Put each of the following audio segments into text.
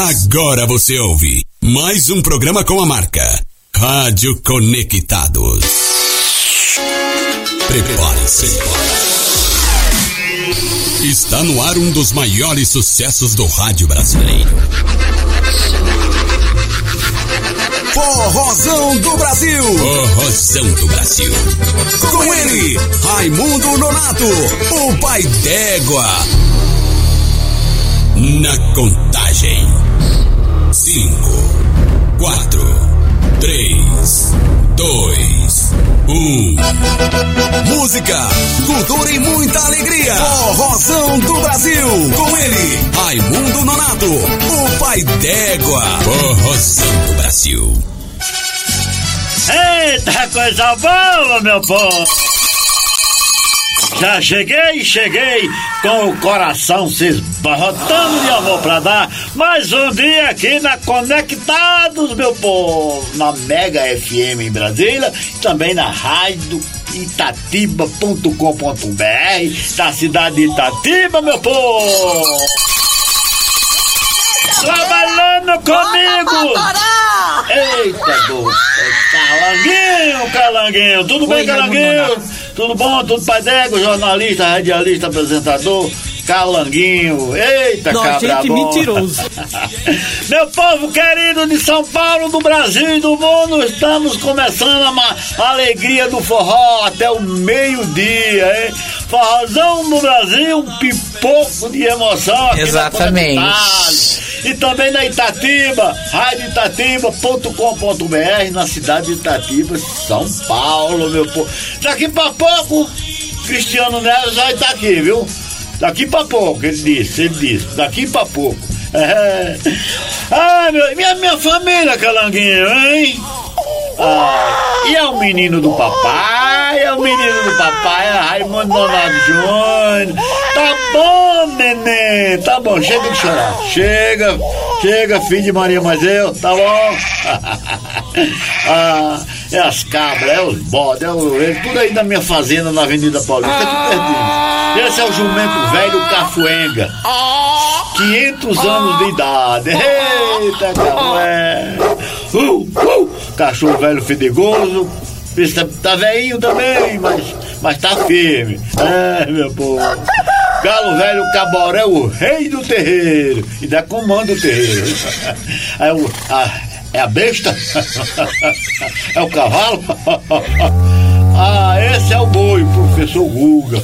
Agora você ouve mais um programa com a marca Rádio Conectados. Prepare-se. Está no ar um dos maiores sucessos do rádio brasileiro. Forrozão do Brasil. Forrozão do Brasil. Com ele, Raimundo Nonato, o pai d'égua. Na contagem. Cinco, quatro, três, dois, um. Música, cultura e muita alegria. Forrozão do Brasil. Com ele, Raimundo Nonato, o pai d'égua. Forrozão do Brasil. Eita, coisa boa, meu povo! Já cheguei, cheguei com o coração se esbarrotando de amor pra dar. Mais um dia aqui na Conectados, meu povo, na Mega FM em Brasília também na rádio itatiba.com.br da cidade de Itatiba, meu povo. Trabalhando comigo! Eita, doce! Calanguinho, calanguinho! Tudo bem, calanguinho? Tudo bom? Tudo pai d'égua, jornalista, radialista, apresentador? Calanguinho, eita Não, cabra gente, bom. mentiroso. Meu povo querido de São Paulo, do Brasil e do mundo, estamos começando a, alegria do forró até o meio-dia, hein? Forrozão do Brasil, um pipoco de emoção aqui na Exatamente. Conectados. E também na Itatiba, radioitatiba.com.br, na cidade de Itatiba, São Paulo, meu povo. Daqui pra pouco, Cristiano Neves vai estar aqui, viu? Daqui pra pouco, ele disse, ele disse, daqui pra pouco. É. Ai, meu, minha, minha família, Calanguinho, hein? Ah, e é o menino do papai, é o menino do papai, é Raimundo Donato Júnior. Tá bom, neném, tá bom, chega de chorar. Chega, chega, filho de Maria, mas eu, tá bom? ah, é as cabras, é os bodes, é o é tudo aí na minha fazenda na Avenida Paulista, aqui pertinho. Esse é o jumento velho Cafuenga. 500 anos de idade. Eita, cafué. Uh, uh, cachorro velho fedegoso. Esse tá, tá velhinho também, mas, mas tá firme. É, meu povo. Galo velho caboré, o rei do terreiro. E dá comando o terreiro. É, o, a, é a besta? É o cavalo? Ah, esse é o boi, professor Guga.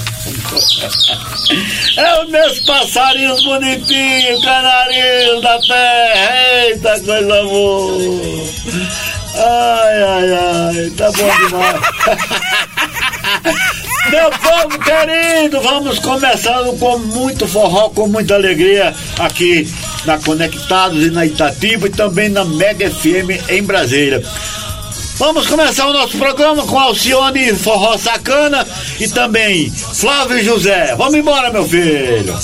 É os meus passarinhos bonitinhos, canarinhos da terra. Eita, coisa boa. Ai, ai, ai, tá bom demais. Meu povo querido, vamos começando com muito forró, com muita alegria aqui na Conectados e na Itatiba e também na Mega FM em Brasília. Vamos começar o nosso programa com Alcione Forró Sacana e também Flávio José. Vamos embora, meu filho.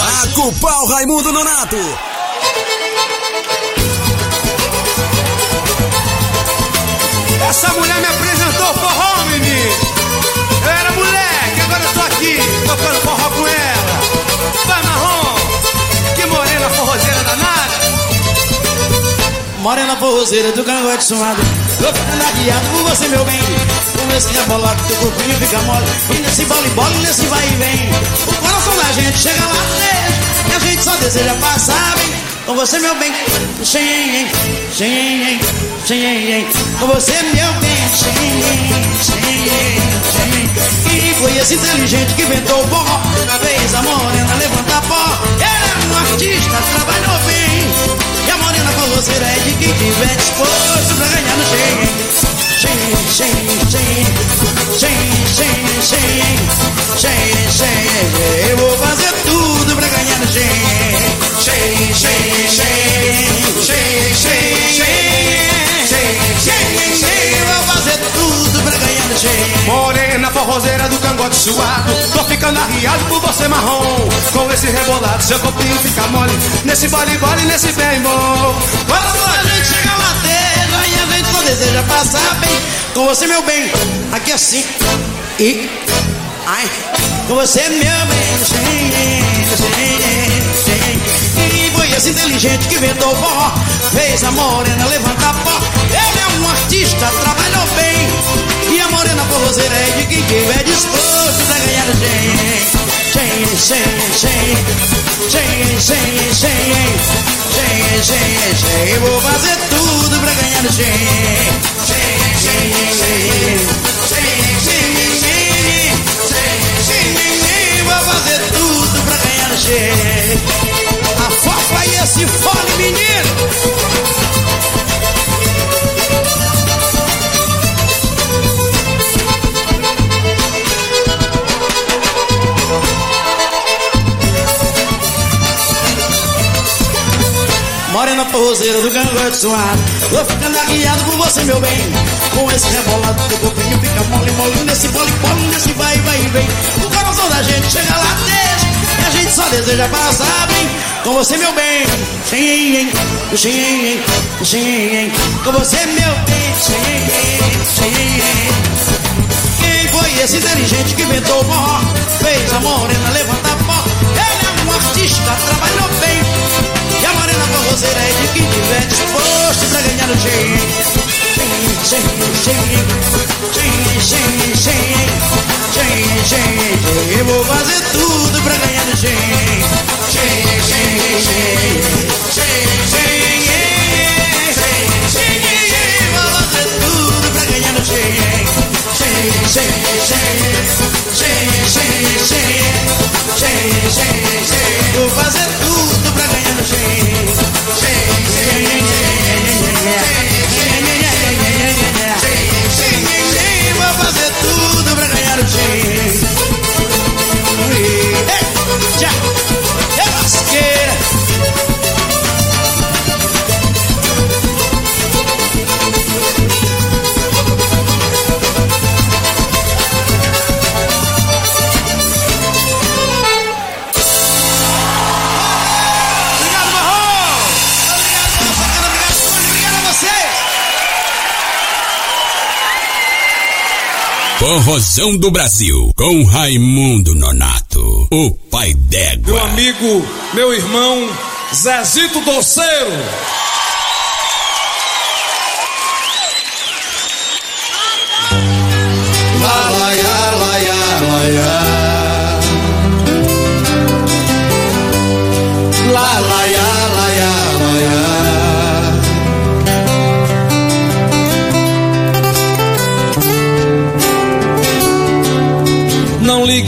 A o Raimundo Nonato. Essa mulher me apresentou forró, Morena forrozeira do cangote suado. Tô ficando arriado por você, meu bem. Com esse rebolado, teu corpinho fica mole. E nesse bola e nesse vai e vem. O coração da gente chega lá né? E a gente só deseja passar bem. Com você, meu bem. Xen, xen, xen Com você, meu bem. Xen, xen, xen. E foi esse inteligente que inventou o forró. Fez a morena levantar pó. Ela é um artista, trabalhou você é de quem tiver disposto pra ganhar no cheio. Eu vou fazer tudo pra ganhar no cheio. Cheio, cheio, cheio, cheio, cheio, cheio xen. Eu vou fazer tudo pra ganhar no Xen. Morena forrozeira do cangote suado. Tô ficando arriado por você marrom. Com esse rebolado, seu corpinho fica mole. Nesse bole, bole, nesse bem bom. Quando a gente chega lá terra e a gente só deseja passar bem com você, meu bem. Aqui assim e ai com você, meu bem. Sim, sim, esse inteligente que inventou forró. Fez a morena levantar pó. Ele é um artista, trabalhou bem. E a morena forrozeira é de quem tiver disposto pra ganhar gente. Gente, gente, gente, gente, gente, gente, gente, gente, eu vou fazer tudo pra ganhar gente. Gente, gente, gente, gente, gente, gente, vou fazer tudo pra ganhar gente. A fofa e esse fone, menino. Morena forrozeira do cangote suado. Vou ficando aguiado por você, meu bem. Com esse rebolado do corpinho fica mole, mole Nesse pole, pole, nesse vai, vai vem. O coração da gente chega lá, deixa E a gente só deseja passar bem Com você, meu bem. Sim, sim, sim Com você, meu bem. Sim, sim Quem foi esse inteligente que inventou o Fez a morena levantar pó. Ele é um artista, trabalhou bem. E a morena forrozeira é de quem tiver disposto pra ganhar o jeito. Eu vou fazer tudo pra ganhar o jeito. Vou fazer tudo pra ganhar o jeito. Vou fazer tudo pra ganhar no jeito. Vou tudo pra ganhar. Forrozão do Brasil, com Raimundo Nonato, o pai Meu d'égua. amigo, meu irmão, Zezito Doceiro.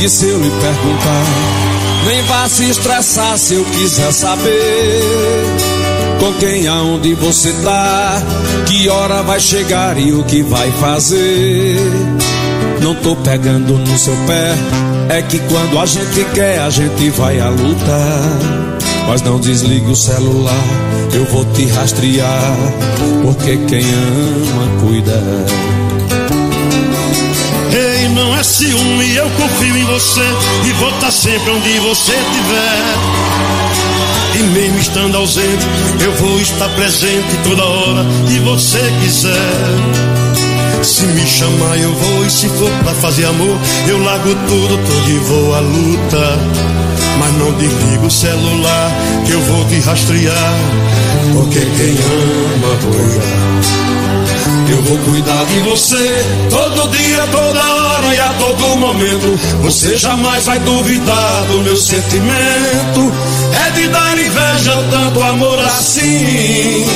Ligue se eu lhe perguntar, nem vá se estressar se eu quiser saber. Com quem, aonde você tá, que hora vai chegar e o que vai fazer. Não tô pegando no seu pé, é que quando a gente quer, a gente vai à luta. Mas não desligue o celular, eu vou te rastrear, porque quem ama cuida. É ciúme, eu confio em você e vou estar sempre onde você estiver. E mesmo estando ausente, eu vou estar presente toda hora que você quiser. Se me chamar, eu vou, e se for pra fazer amor, eu largo tudo, todo e vou à luta. Mas não desligo o celular, que eu vou te rastrear, porque quem ama cuida. Eu vou cuidar de você todo dia, toda hora e a todo momento. Você jamais vai duvidar do meu sentimento. É de dar inveja tanto amor assim.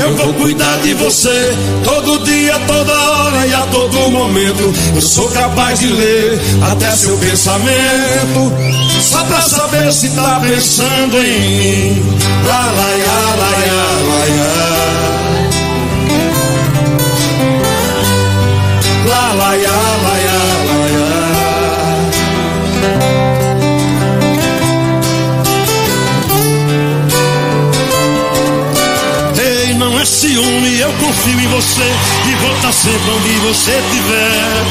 Eu vou cuidar de você todo dia, toda hora e a todo momento. Eu sou capaz de ler até seu pensamento. Só pra saber se tá pensando em mim. Lá, lá, lá, lá, lá, lá. La ciúme, eu confio em você e vou estar sempre onde você estiver.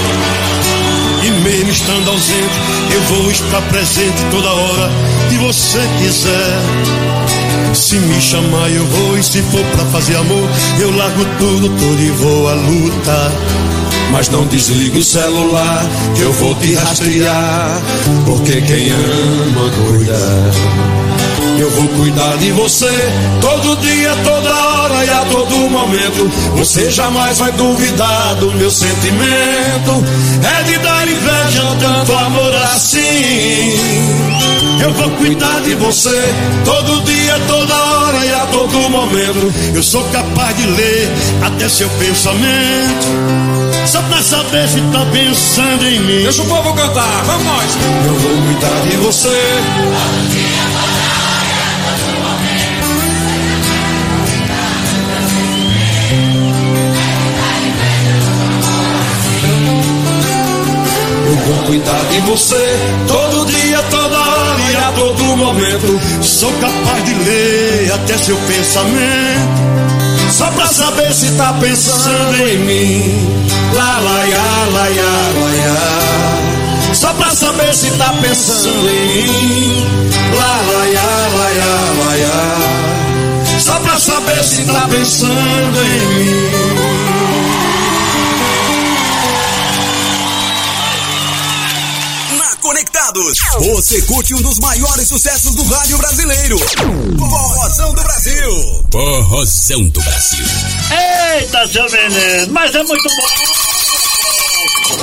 E mesmo estando ausente, eu vou estar presente toda hora que você quiser. Se me chamar eu vou e se for pra fazer amor Eu largo tudo, tudo e vou à luta Mas não desligue o celular que eu vou te rastrear Porque quem ama cuida Eu vou cuidar de você todo dia, toda hora e a todo momento. Você jamais vai duvidar do meu sentimento. É de dar inveja tanto amor assim. Eu vou cuidar de você todo dia, toda hora e a todo momento. Eu sou capaz de ler até seu pensamento. Só pra saber se tá pensando em mim. Deixa o povo cantar, vamos nós. Eu vou cuidar de você. Vou cuidar de você todo dia, toda hora e a todo momento. Sou capaz de ler até seu pensamento. Só pra saber se tá pensando em mim. Lá, lá, ya, lá, ya, lá, ya. Só pra saber se tá pensando em mim. Lá, lá, ya, lá, ya, lá, ya. Só pra saber se tá pensando em mim. Conectados, você curte um dos maiores sucessos do rádio brasileiro. Forrozão do Brasil. Forrozão do Brasil. Eita, seu menino, mas é muito bom.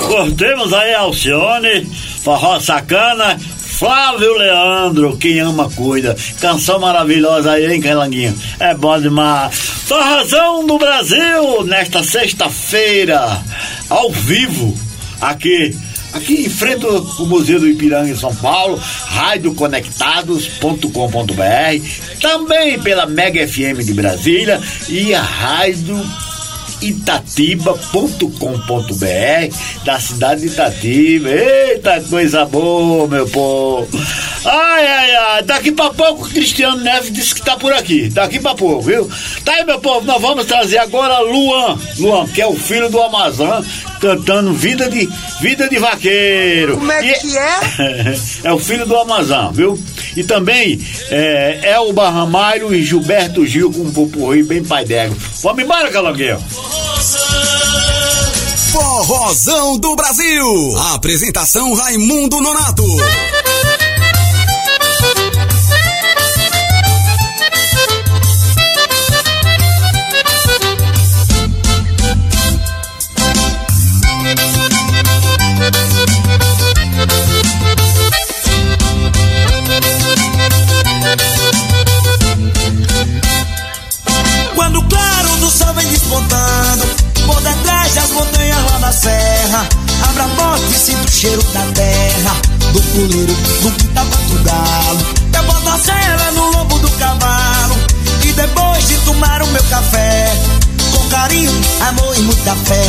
Curtimos aí Alcione, Forró Sacana, Flávio Leandro, quem ama cuida. Canção maravilhosa aí, hein, Calanguinho? É bom demais. Forrozão do Brasil, nesta sexta-feira, ao vivo, aqui. Aqui em frente ao Museu do Ipiranga em São Paulo, radioconectados.com.br, também pela Mega FM de Brasília e a rádio itatiba.com.br da cidade de Itatiba. Eita coisa boa, meu povo. Ai, ai, ai. Daqui pra pouco o Cristiano Neves disse que tá por aqui. Daqui pra pouco, viu? Tá aí, meu povo. Nós vamos trazer agora Luan. Luan, que é o filho do Amazon, cantando Vida de, vida de Vaqueiro. Como é E- que é? é o filho do Amazon, viu? E também é, Elba Ramalho e Gilberto Gil com um pupurri bem pai d'égua. Vamos embora, Calangueiro. Forrozão do Brasil. Apresentação Raimundo Nonato. Puleiro, do que tá do galo. Eu boto a sela no lombo do cavalo E depois de tomar o meu café Com carinho, amor e muita fé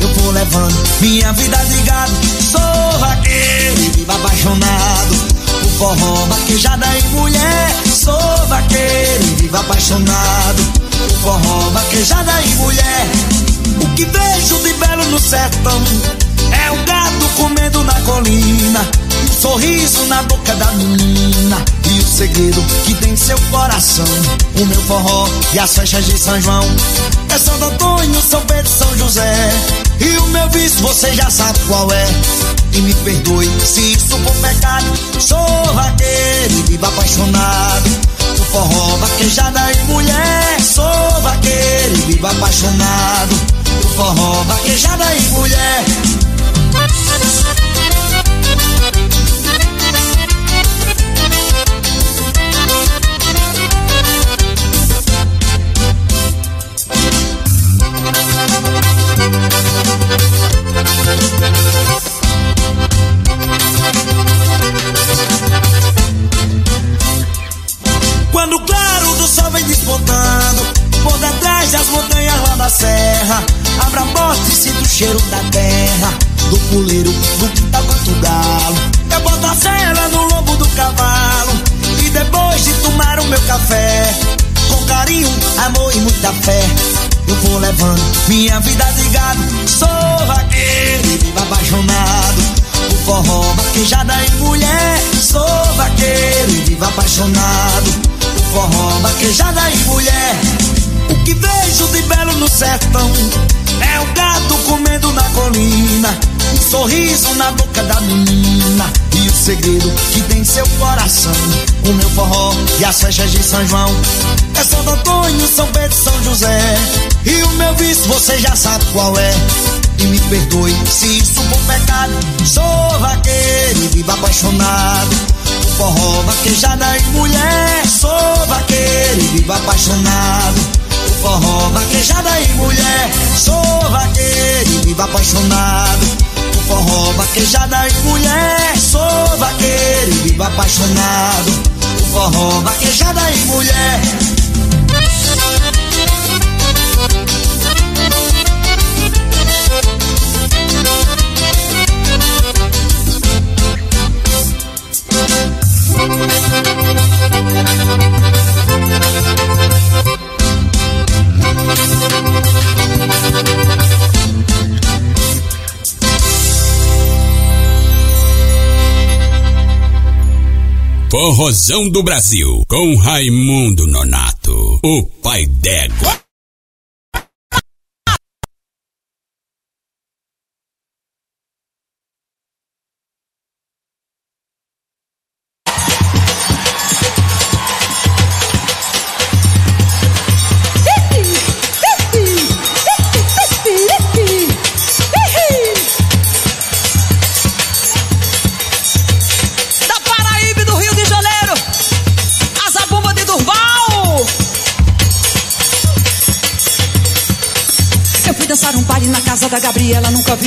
Eu vou levando minha vida de gado. Sou vaqueiro e vivo apaixonado por forró, vaquejada e mulher. Sou vaqueiro e vivo apaixonado Por forró, vaquejada e mulher. O que vejo de belo no sertão É o gato comendo na colina sorriso na boca da menina E o segredo que tem em seu coração O meu forró e as festas de São João É Santo Antônio, São Pedro, São José E o meu vício você já sabe qual é e me perdoe se isso for pecado. Sou vaqueiro e vivo apaixonado por forró, vaquejada e mulher. Sou vaqueiro e vivo apaixonado por forró, vaquejada e mulher. Quando o claro do sol vem despontando Por detrás das montanhas lá da serra Abra a porta e sinto o cheiro da terra Do puleiro, do quintal quanto galo. Eu boto a sela no lombo do cavalo E depois de tomar o meu café Com carinho, amor e muita fé Eu vou levando minha vida de gado. Sou vaqueiro e vivo apaixonado por forró, vaquejada e mulher. Sou vaqueiro e vivo apaixonado por forró, vaquejada e mulher. O que vejo de belo no sertão é o gado comendo na colina, um sorriso na boca da menina e o segredo que tem em seu coração. O meu forró e as festas de São João é Santo Antônio, São Pedro, São José. E o meu vício você já sabe qual é e me perdoe se isso for pecado. Sou vaqueiro, vivo apaixonado O forró, vaquejada e mulher. Sou vaqueiro, vivo apaixonado O forró, vaquejada e mulher. Sou vaqueiro, vivo apaixonado O forró, vaquejada e mulher. Sou vaqueiro, vivo apaixonado O forró, vaquejada e mulher. Corrosão do Brasil, com Raimundo Nonato, o pai d'égua.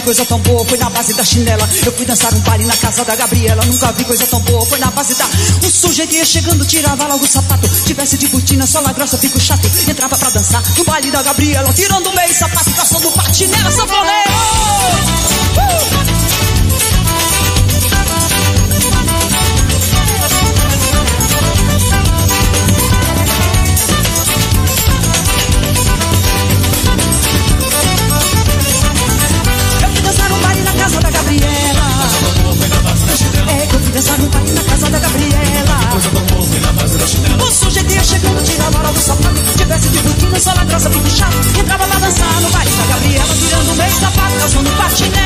vi coisa tão boa, foi na base da chinela. Eu fui dançar um baile na casa da Gabriela. Nunca vi coisa tão boa, foi na base da. O sujeito ia chegando, tirava logo o sapato. Tivesse de botina, só grossa, fico chato. Entrava pra dançar no baile da Gabriela. Tirando o meio, sapato, calçando patinela, só Uh! passo patinete.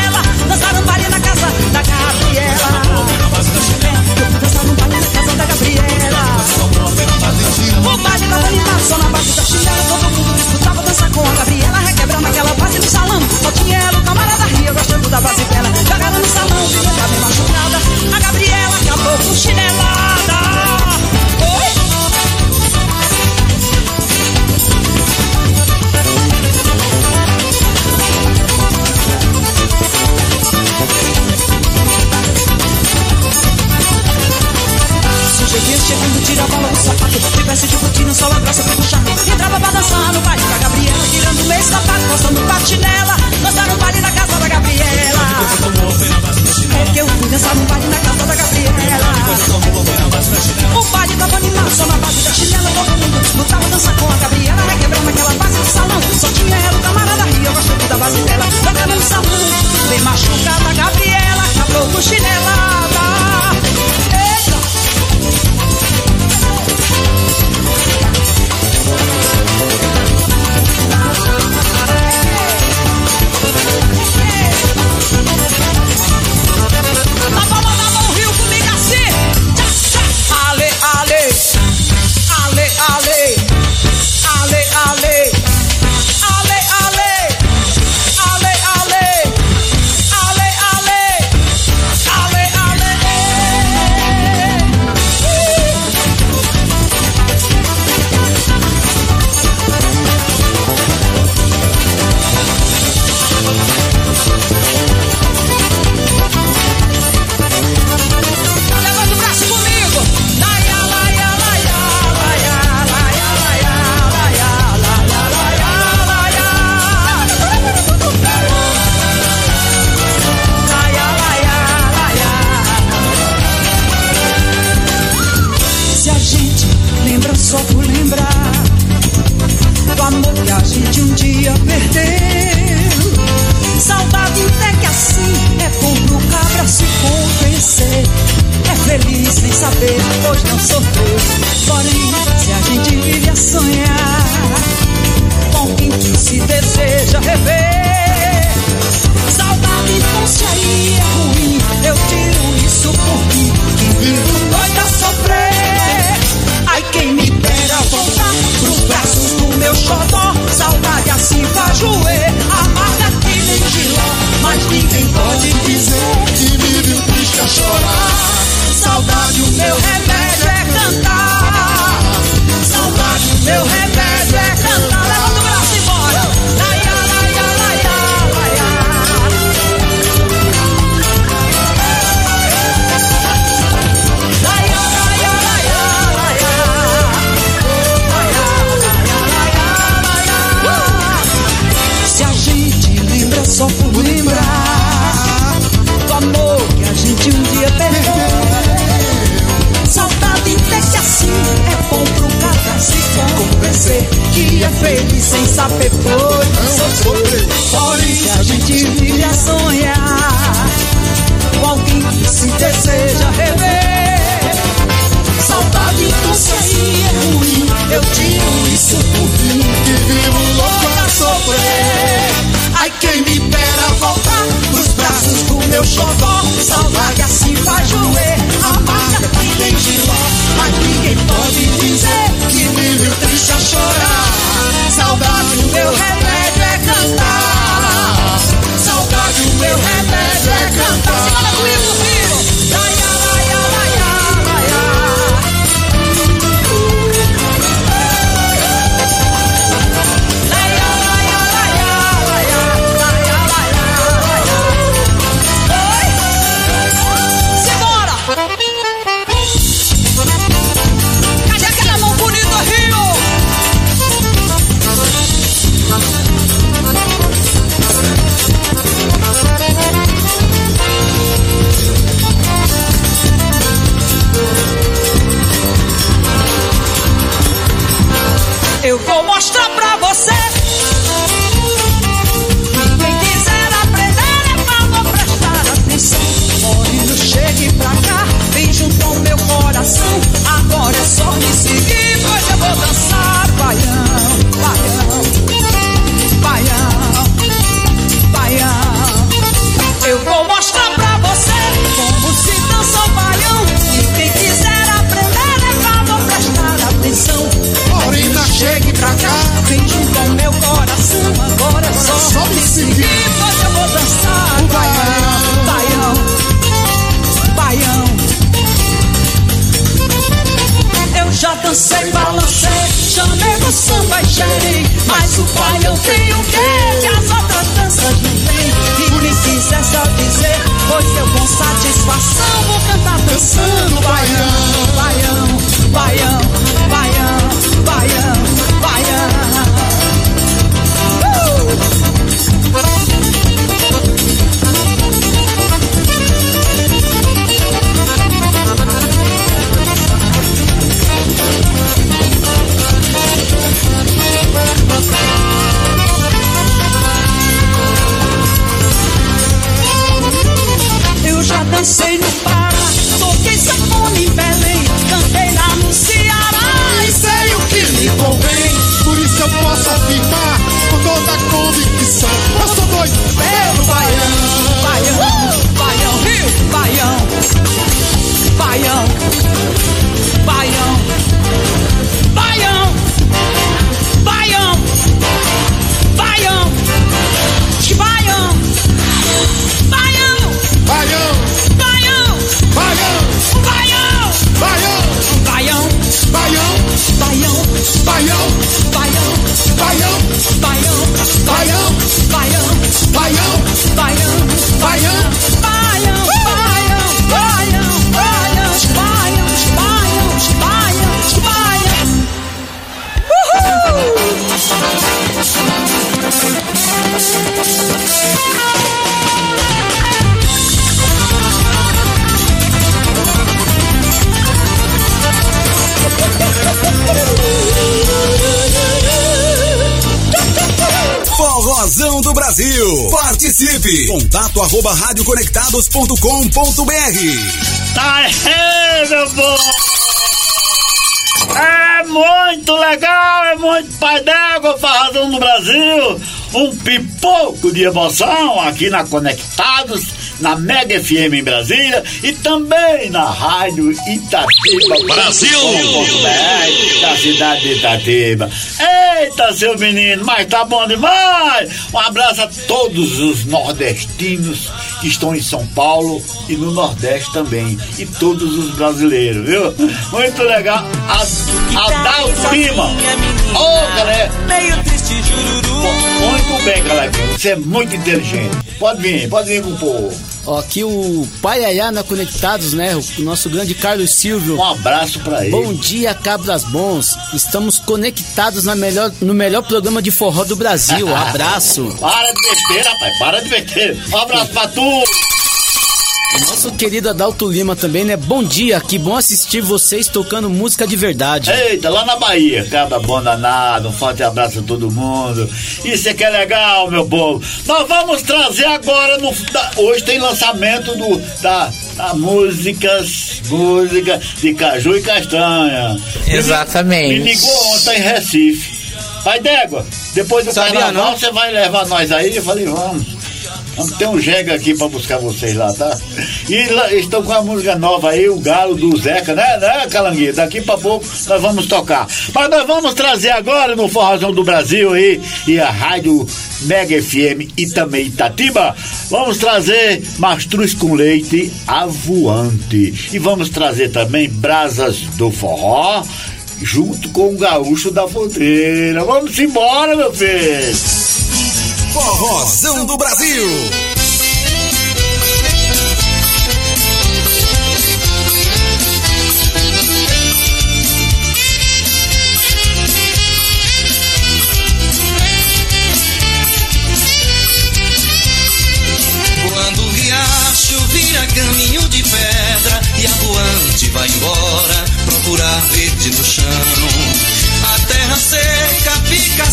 radioconectados.com.br. Tá errado, povo! É muito legal, é muito pai d'água, farradão do Brasil. Um pipoco de emoção aqui na Conectados na Mega FM em Brasília e também na Rádio Itatiba Brasil da cidade de Itatiba. Eita, seu menino, mas tá bom demais! Um abraço a todos os nordestinos que estão em São Paulo e no Nordeste também. E todos os brasileiros, viu? Muito legal. Adalcima. Ô, oh, galera. Muito bem, galera. Você é muito inteligente. Pode vir, pode vir com o povo. Ó, aqui o Pai Ayana Conectados, né? O nosso grande Carlos Silvio. Um abraço para ele. Bom dia, Cabras Bons. Estamos conectados na melhor, no melhor programa de forró do Brasil. Abraço. para de besteira, pai. Para de besteira. Um abraço pra tu. Nosso querido Adalto Lima também, né? Bom dia, que bom assistir vocês tocando música de verdade. Eita, lá na Bahia, cada bom danado, um forte abraço a todo mundo. Isso é que é legal, meu povo. Nós vamos trazer agora, no, da- hoje tem lançamento do, da, da músicas, música de Caju e Castanha. Exatamente. Me ligou ontem em Recife. Pai d'égua, depois do Sabia carnaval não? você vai levar nós aí? Eu falei, vamos. Vamos ter um jegue aqui pra buscar vocês lá, tá? E lá, estão com a música nova aí, o Galo do Zeca, né, né, Calanguinho? Daqui pra pouco nós vamos tocar. Mas nós vamos trazer agora no Forrozão do Brasil aí, e a Rádio Mega FM e também Itatiba, vamos trazer mastruz com leite avoante. E vamos trazer também brasas do forró, junto com o gaúcho da fronteira. Vamos embora, meu filho! Forrozão do Brasil.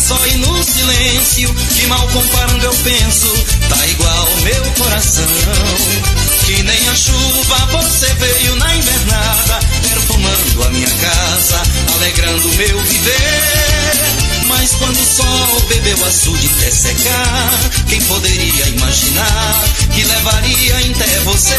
Só e no silêncio que mal comparando eu penso tá igual meu coração. Que nem a chuva você veio na invernada perfumando a minha casa, alegrando meu viver. Mas quando o sol bebeu açude até secar, quem poderia imaginar que levaria até você?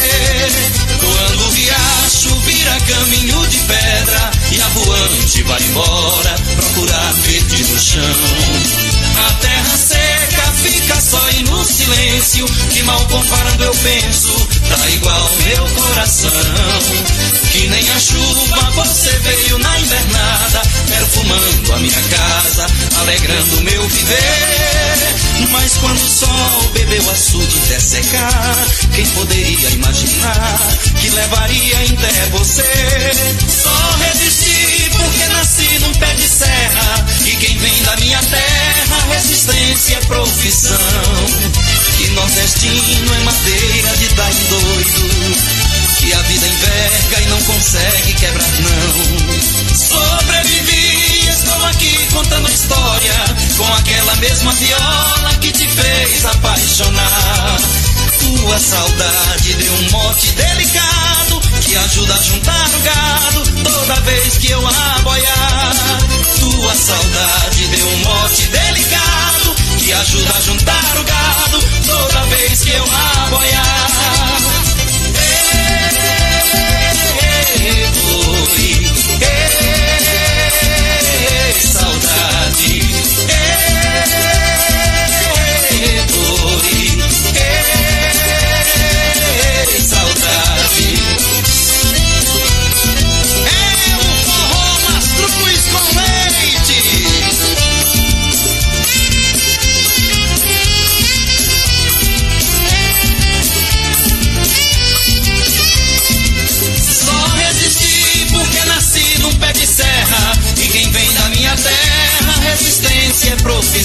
Quando o riacho vira caminho de pedra e a voante vai embora procurar verde no chão. A terra seca fica só e no silêncio, que mal comparando eu penso, tá igual meu coração. Que nem a chuva você veio na invernada, perfumando a minha casa, alegrando meu viver. Mas quando o sol bebeu açude até secar, quem poderia imaginar que levaria até você? Só resisti porque nasci num pé de serra, e quem vem da minha terra, resistência é profissão. Que nordestino é madeira de dar doido que a vida enverga e não consegue quebrar não. Sobrevivi, estou aqui contando história com aquela mesma viola que te fez apaixonar. Tua saudade deu um mote delicado que ajuda a juntar o gado toda vez que eu aboiar. Tua saudade deu um mote delicado que ajuda a juntar o gado toda vez que eu aboiar.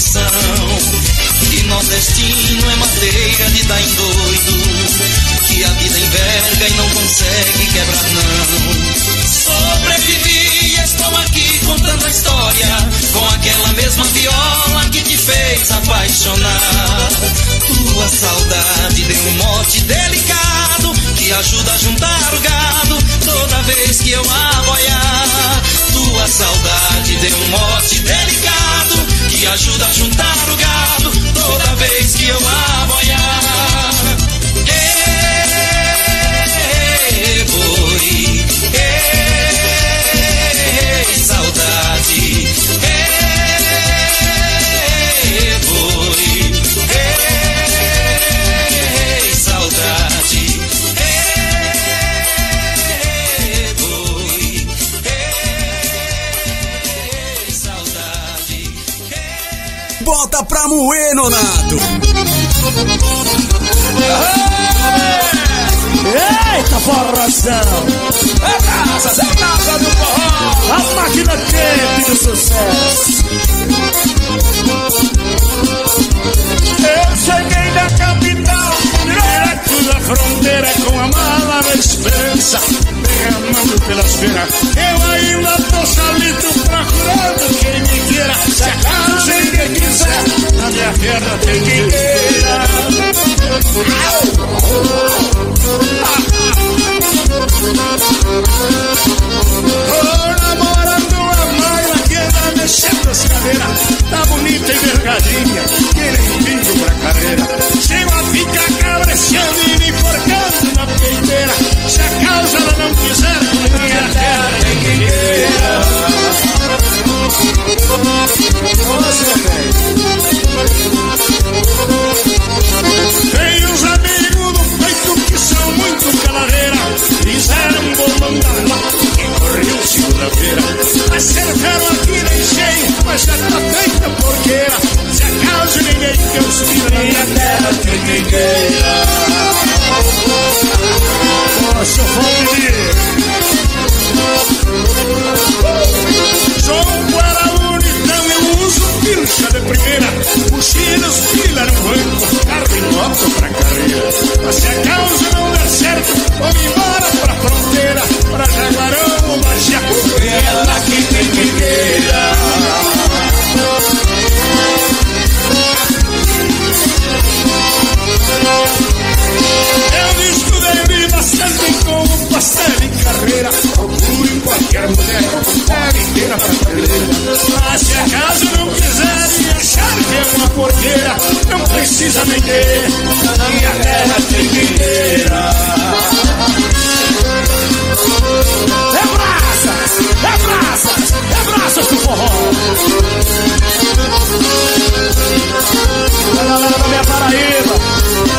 É profissão E nordestino é madeira de dar em doido Que a vida enverga e não consegue quebrar não. Sobrevivi e estou aqui contando a história Com aquela mesma viola que te fez apaixonar. Tua saudade deu um mote delicado Que ajuda a juntar o gado toda vez que eu aboiar. Tua saudade deu um mote delicado que ajuda a juntar o gado toda vez que eu aboiar. Bota pra moer, Nonato. Eita, forrozão! É casa, é casa do forró! A máquina quente do sucesso! Eu cheguei da capital, direto da fronteira com a reclamando pelas feiras. Eu ainda tô salito procurando quem me queira. Se a casa quem quiser, na minha terra tem quem queira. Ah descendo das cadeiras, tá bonita e vergadinha. querendo bico pra cadeira. Chega, fica cabreciando e me enforcando na peiteira, se a causa ela não quiser, minha terra tem quem queira. Tem os amigos do peito que são muito calareira, fizeram um bolão da frio, segunda-feira. Mas cerveiro aqui nem cheio, mas já tá feita porqueira. Se é acaso ninguém que eu subi na minha terra trinqueira. Nossa, fome! João pilcha de primeira, mochilas, fila no banco, carro e moto pra carreira. Mas se a causa não der certo, vamos embora pra fronteira, pra Jaguarão, Bajiacu, ela que tem que queira. Eu estudei vida sempre como parceiro em carreira, procure qualquer mulher inteira brasileira. Mas se acaso não quiser e achar que é uma porteira, não precisa vender na minha terra tem mineira. É braças, é braças, é braças do forró. A galera da minha Paraíba,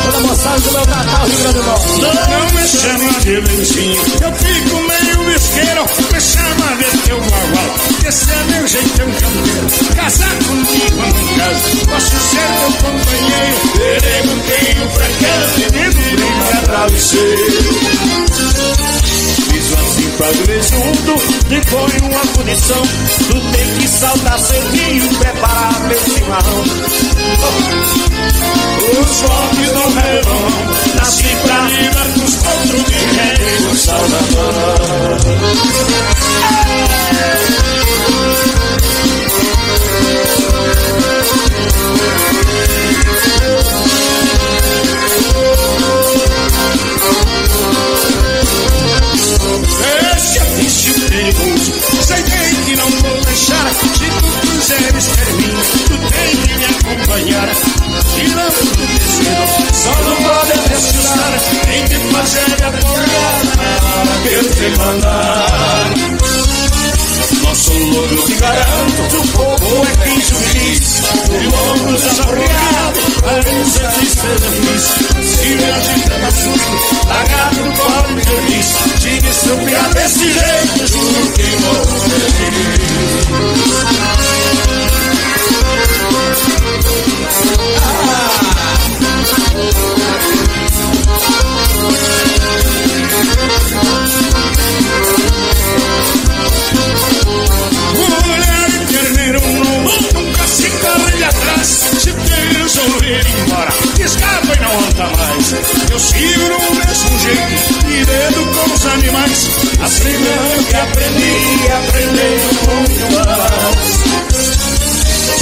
toda moçada do meu Natal, Rio Grande do Norte. Não me chama de lencinho, eu fico meio bisqueiro. Me chama de teu bagual, esse é meu jeitão campeiro. Casar comigo não caso, posso ser teu companheiro. Perguntei o fraqueza e me brinca travesseiro. Fiz assim pra junto, uma punição. Tu tem que saltar cedinho, preparar meu chimarrão. Os golpes não levam, nasci pra riba dos outros guerreiros Esse me acompanhar. Tirando do tecido, só não pode desfilar. Tem que fazer a eu te mandar. Nosso louro te garanto, o povo é quem feliz. De ombros aporreados, parece de ser feliz. Se me agita na susto, no pobre feliz. Tire seu piar desse jeito, juro que vou Mulher Assim mesmo que aprendi, aprendendo muito mais.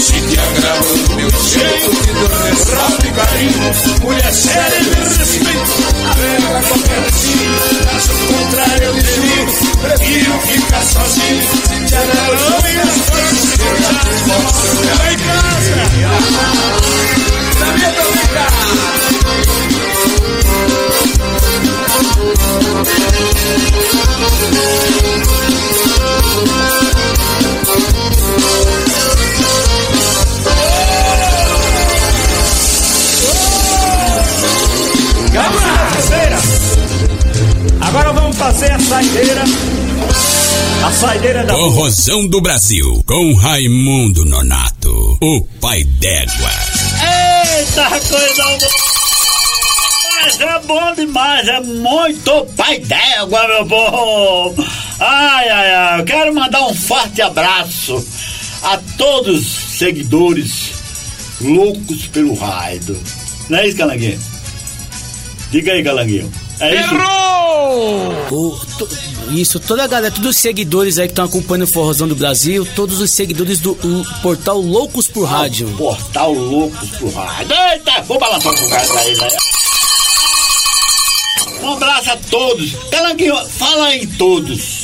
Se te agrada o meu jeito, dou ressalto e carinho. Mulher séria e de respeito, navega qualquer destino. Caso contrário, eu desligo, prefiro ficar sozinho. Se te agrada o meu jeito, eu já mostro. Lá em casa, sabia pra Cabeça! Fazer a saideira. A saideira da. Corrosão do Brasil, com Raimundo Nonato, o pai d'égua. Eita, coisa boa! Mas é bom demais, é muito pai d'égua, meu povo! Ai, ai, ai, eu quero mandar um forte abraço a todos os seguidores loucos pelo raido. Não é isso, Calanguinho? Diga aí, Calanguinho. É isso? O- to- isso, toda a galera, todos os seguidores aí que estão acompanhando o Forrozão do Brasil, todos os seguidores do portal Loucos por Rádio. Portal Loucos por Rádio. Eita, vou balançar com o cara daí, né? Um abraço a todos. Calanguinho, fala em todos.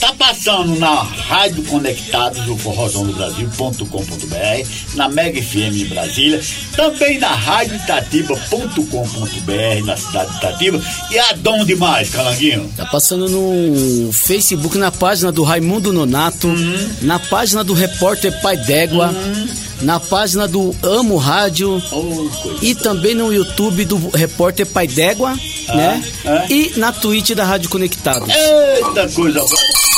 Tá passando na Rádio Conectados, o Forrozão do Brasil.com.br, na Mega FM em Brasília, também na Rádio Itatiba.com.br, na cidade de Itatiba. E aonde mais, Calanguinho? Tá passando no Facebook, na página do Raimundo Nonato, Uhum. na página do Repórter Pai d'Égua, na página do Amo Rádio e também no YouTube do Repórter Pai d'Égua, né? é. E na Twitch da Rádio Conectados. Eita coisa boa.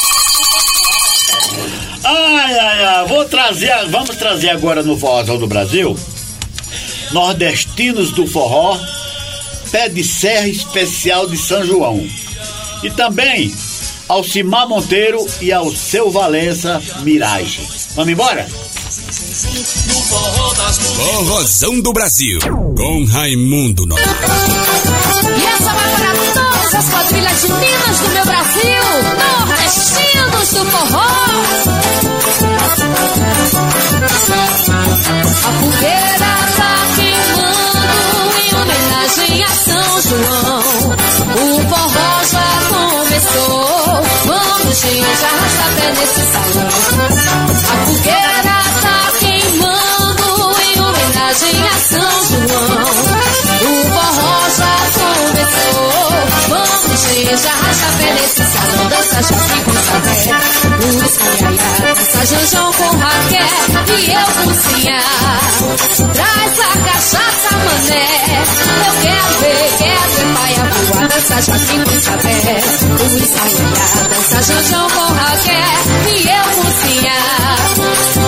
Ai, ai, ai, vou trazer, vamos trazer agora no Forrozão do Brasil, nordestinos do forró, pé de serra especial de São João. E também Alcimar Monteiro e ao seu Valença Mirage. Vamos embora? Corrosão do Brasil, com Raimundo Nonato. E essa vai para todas as quadrilhas de Minas do meu Brasil, nordestinos do forró. A fogueira tá queimando em homenagem a São João. O forró já começou, vamos gente, arrasta pé nesse salão. A fogueira tá queimando em homenagem a São João. Sertaneja, racha salão. dança jazz e com O caiaia, dança janjão com Raquel e eu com Zinha. Traz a cachaça, mané, eu quero ver, quero ver pai, a rua, Dança jazz e com O caiaia, dança janjão com Raquel e eu com Zinha.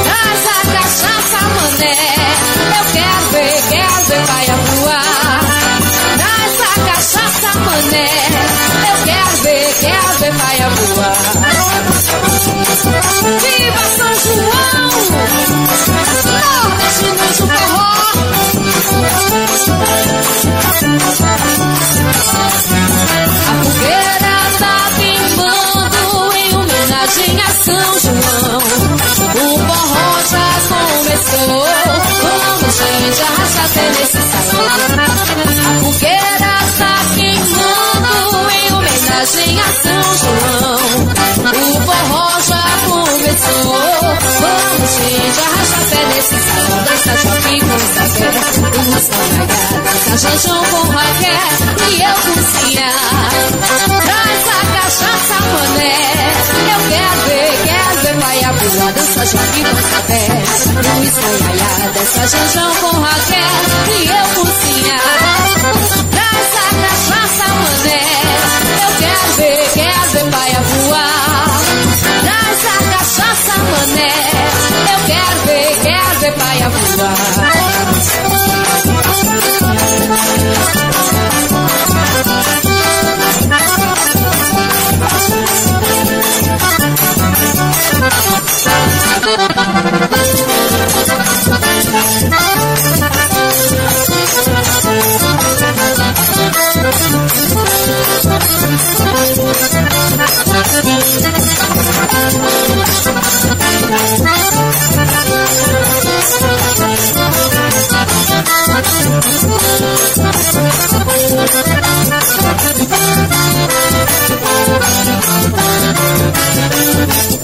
Traz a cachaça. Viva São João! Nordestinos do forró! A fogueira tá queimando em homenagem a São João. O forró já começou. Vamos, gente, arrasta até nesse Gente, arrasta até nesse salão. Dança Joaquim com Isabel. Dança Maia, dança Janjão com Raquel. E eu cozinhar. Traz a cachaça, mané. Eu quero ver, quero ver Maia Boa. Dança Joaquim com Isabel. Luiz Maia, dança Janjão com Raquel. E eu cozinhar. Traz a cachaça, mané. Ver, quero ver Maia Essa,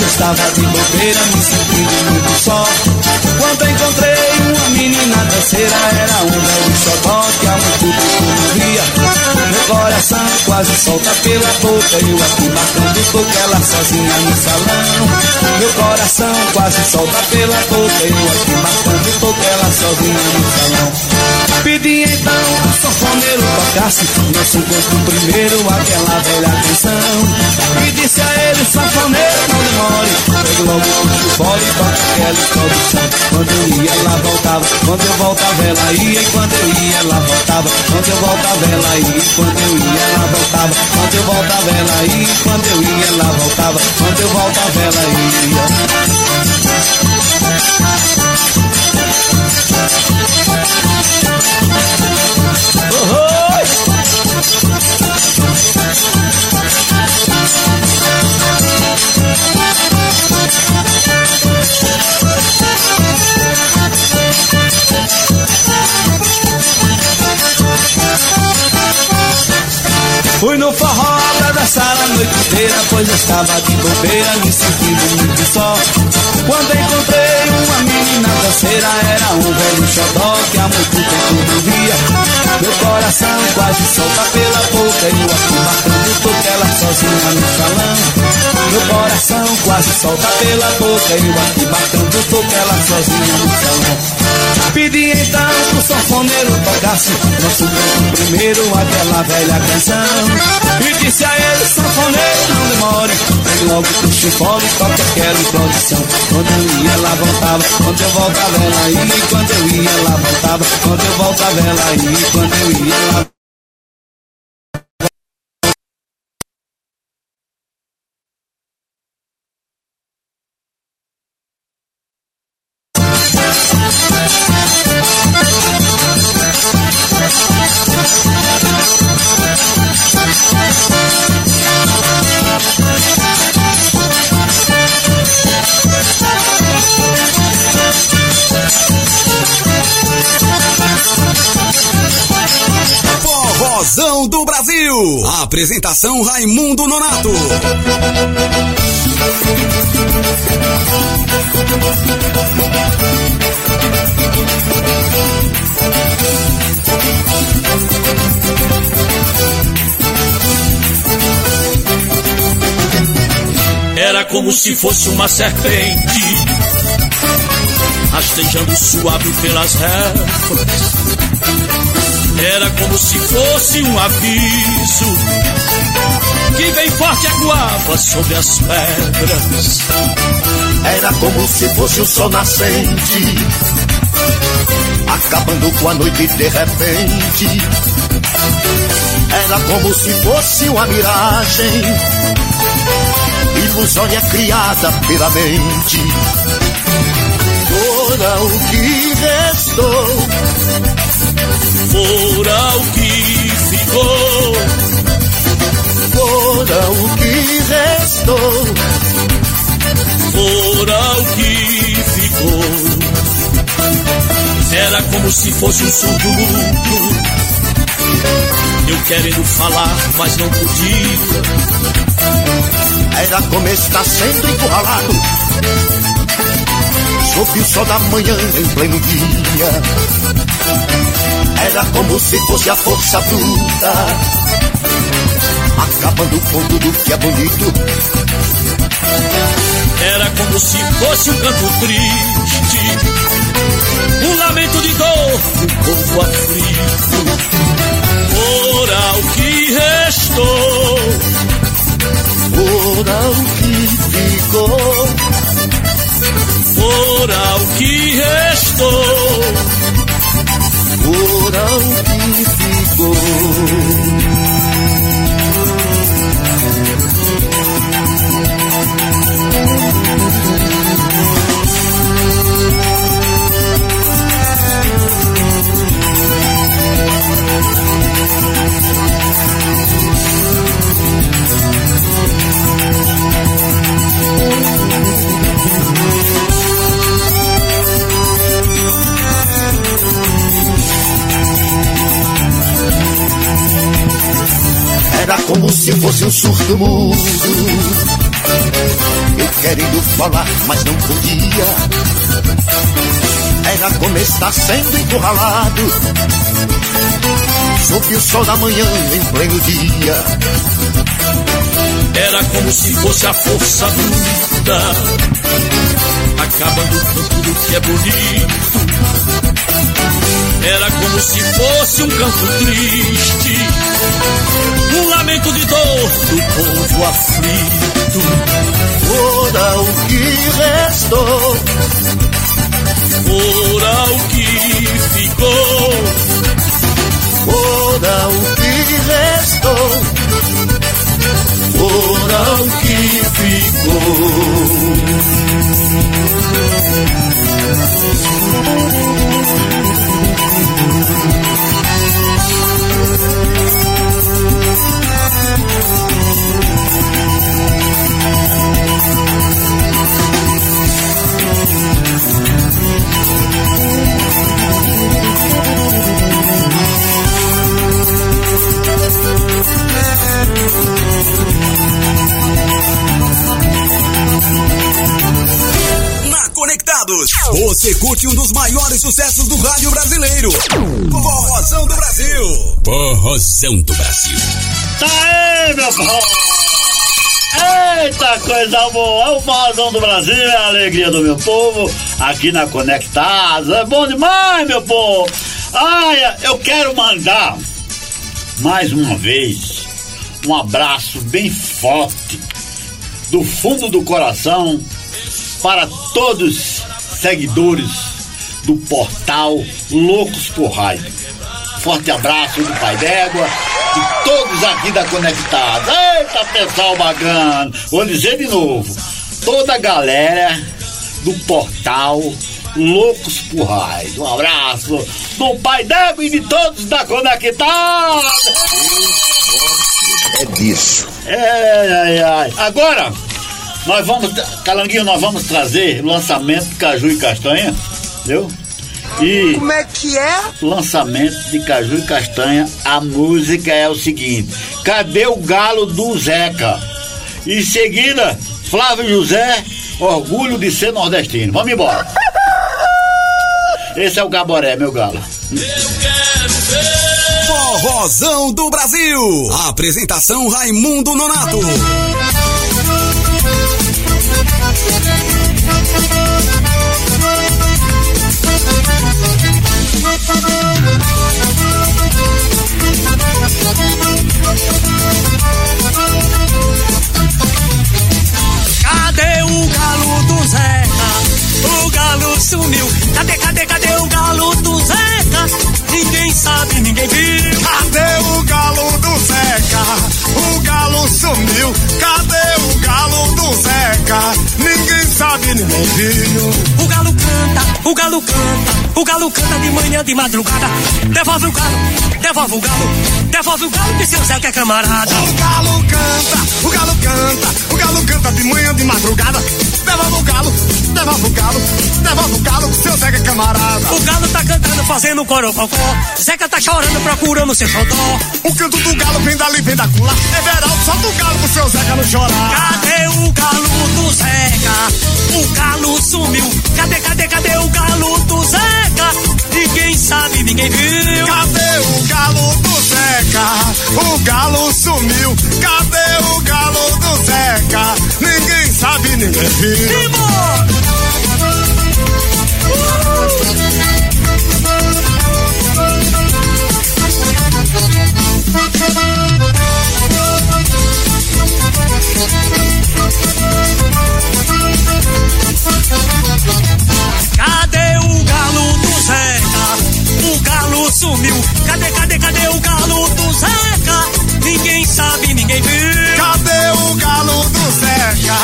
eu estava de bobeira, me sentindo muito só. Quando encontrei uma menina danceira, era um velho xodó que há muito não via. Meu coração quase solta pela boca, eu aqui marcando porque ela sozinha no salão. Meu coração quase solta pela boca, eu aqui marcando porque ela sozinha no salão. Pedi então que o sanfoneiro tocasse. Nosso encontro primeiro, aquela velha canção. E disse a ele, sanfoneiro, não demore. Pegue logo o chufole e toque aquela introdução Quando eu ia, ela voltava. Quando eu voltava, ela ia. E quando eu ia, ela voltava. Quando eu voltava, ela ia. E quando eu ia, ela voltava. Quando eu voltava, ela ia. E quando eu ia, ela voltava. Quando eu voltava, ela ia a noite inteira, pois eu estava de bobeira, me sentindo muito só. Quando encontrei uma menina danceira, era um velho xodó que há muito tempo não via. Meu coração quase solta pela boca, e eu aqui marcando porque ela sozinha no salão. Meu coração quase solta pela boca, e eu aqui marcando porque ela sozinha no salão. Pedi então pro sanfoneiro tocasse Nosso primeiro, aquela velha canção. E disse a ele, sanfoneiro, não demore. Pegue logo o chifole e toque aquela introdução Quando eu ia, ela voltava. Quando eu voltava, ela ia. Quando eu ia, ela voltava. Quando eu voltava, ela ia. Quando eu ia, ela Apresentação Raimundo Nonato. Era como se fosse uma serpente Rastejando suave pelas réguas Era como se fosse um aviso. Que vem forte aguava sobre as pedras. Era como se fosse o sol nascente Acabando com a noite de repente. Era como se fosse uma miragem Ilusória criada pela mente Fora o que restou fora o que ficou, fora o que restou, fora o que ficou. Era como se fosse um surdo. Eu querendo falar, mas não podia. Era como estar sendo encurralado. Sob o sol da manhã em pleno dia. Era como se fosse a força bruta Acabando com tudo que é bonito Era como se fosse um canto triste, um lamento de dor do povo aflito. Ora, o que restou? Ora, o que ficou? Ora, o que restou? O que ficou? Era como se fosse um surdo mudo. Eu querendo falar, mas não podia. Era como estar sendo encurralado. Sob o sol da manhã em pleno dia. Era como se fosse a força bruta, acabando com tudo que é bonito. Era como se fosse um canto triste, um lamento de dor do povo aflito. Ora, o que restou? Ora, o que ficou? Ora, o que restou? Ora, o que Na você curte um dos maiores sucessos do rádio brasileiro. Forrozão do Brasil. Forrozão do Brasil. Tá aí, Eita coisa boa! É o Forrozão do Brasil, é a alegria do meu povo, aqui na Conectados. É bom demais, meu povo! Ai, eu quero mandar, mais uma vez, um abraço bem forte, do fundo do coração, para todos seguidores do portal Loucos por Rádio. Forte abraço do Pai d'Égua e todos aqui da Conectados. Eita, pessoal bacana! Vou dizer de novo: toda a galera do portal Loucos por Rádio. Um abraço do Pai d'Égua e de todos da Conectados. É disso. Ai, ai, ai. Agora, nós vamos, Calanguinho, nós vamos trazer lançamento de Caju e Castanha, entendeu? E Como é que é? lançamento de Caju e Castanha, a música é o seguinte: Cadê o galo do Zeca? Em seguida, Flávio José, orgulho de ser nordestino. Vamos embora. Esse é o Gaboré, meu galo. Forrozão do Brasil. Apresentação Raimundo Nonato. Sumiu. Cadê, cadê, cadê o galo do Zeca? Ninguém sabe, ninguém viu. Cadê o galo do Zeca? O galo sumiu. Cadê o galo do Zeca? Ninguém O galo canta, o galo canta, o galo canta de manhã, de madrugada. Devolve o galo, devolve o galo, devolve o galo que seu Zeca é camarada. O galo canta, o galo canta, o galo canta de manhã, de madrugada. devolve o galo, devolve o galo, devolve o galo pro seu Zeca camarada. O galo tá cantando, fazendo corococó. Zeca tá chorando, procurando seu xodó. O canto do galo vem dali, vem da cula. Everaldo, solta o galo pro seu Zeca não chorar. Cadê o galo do Zeca? O galo sumiu. Cadê, cadê, cadê o galo do Zeca? Ninguém sabe, ninguém viu. Cadê o galo do Zeca? O galo sumiu. Cadê o galo do Zeca? Ninguém sabe, ninguém viu. Cadê o galo do Zeca? O galo sumiu. Cadê, cadê, cadê o galo do Zeca? Ninguém sabe, ninguém viu. Cadê o galo do Zeca?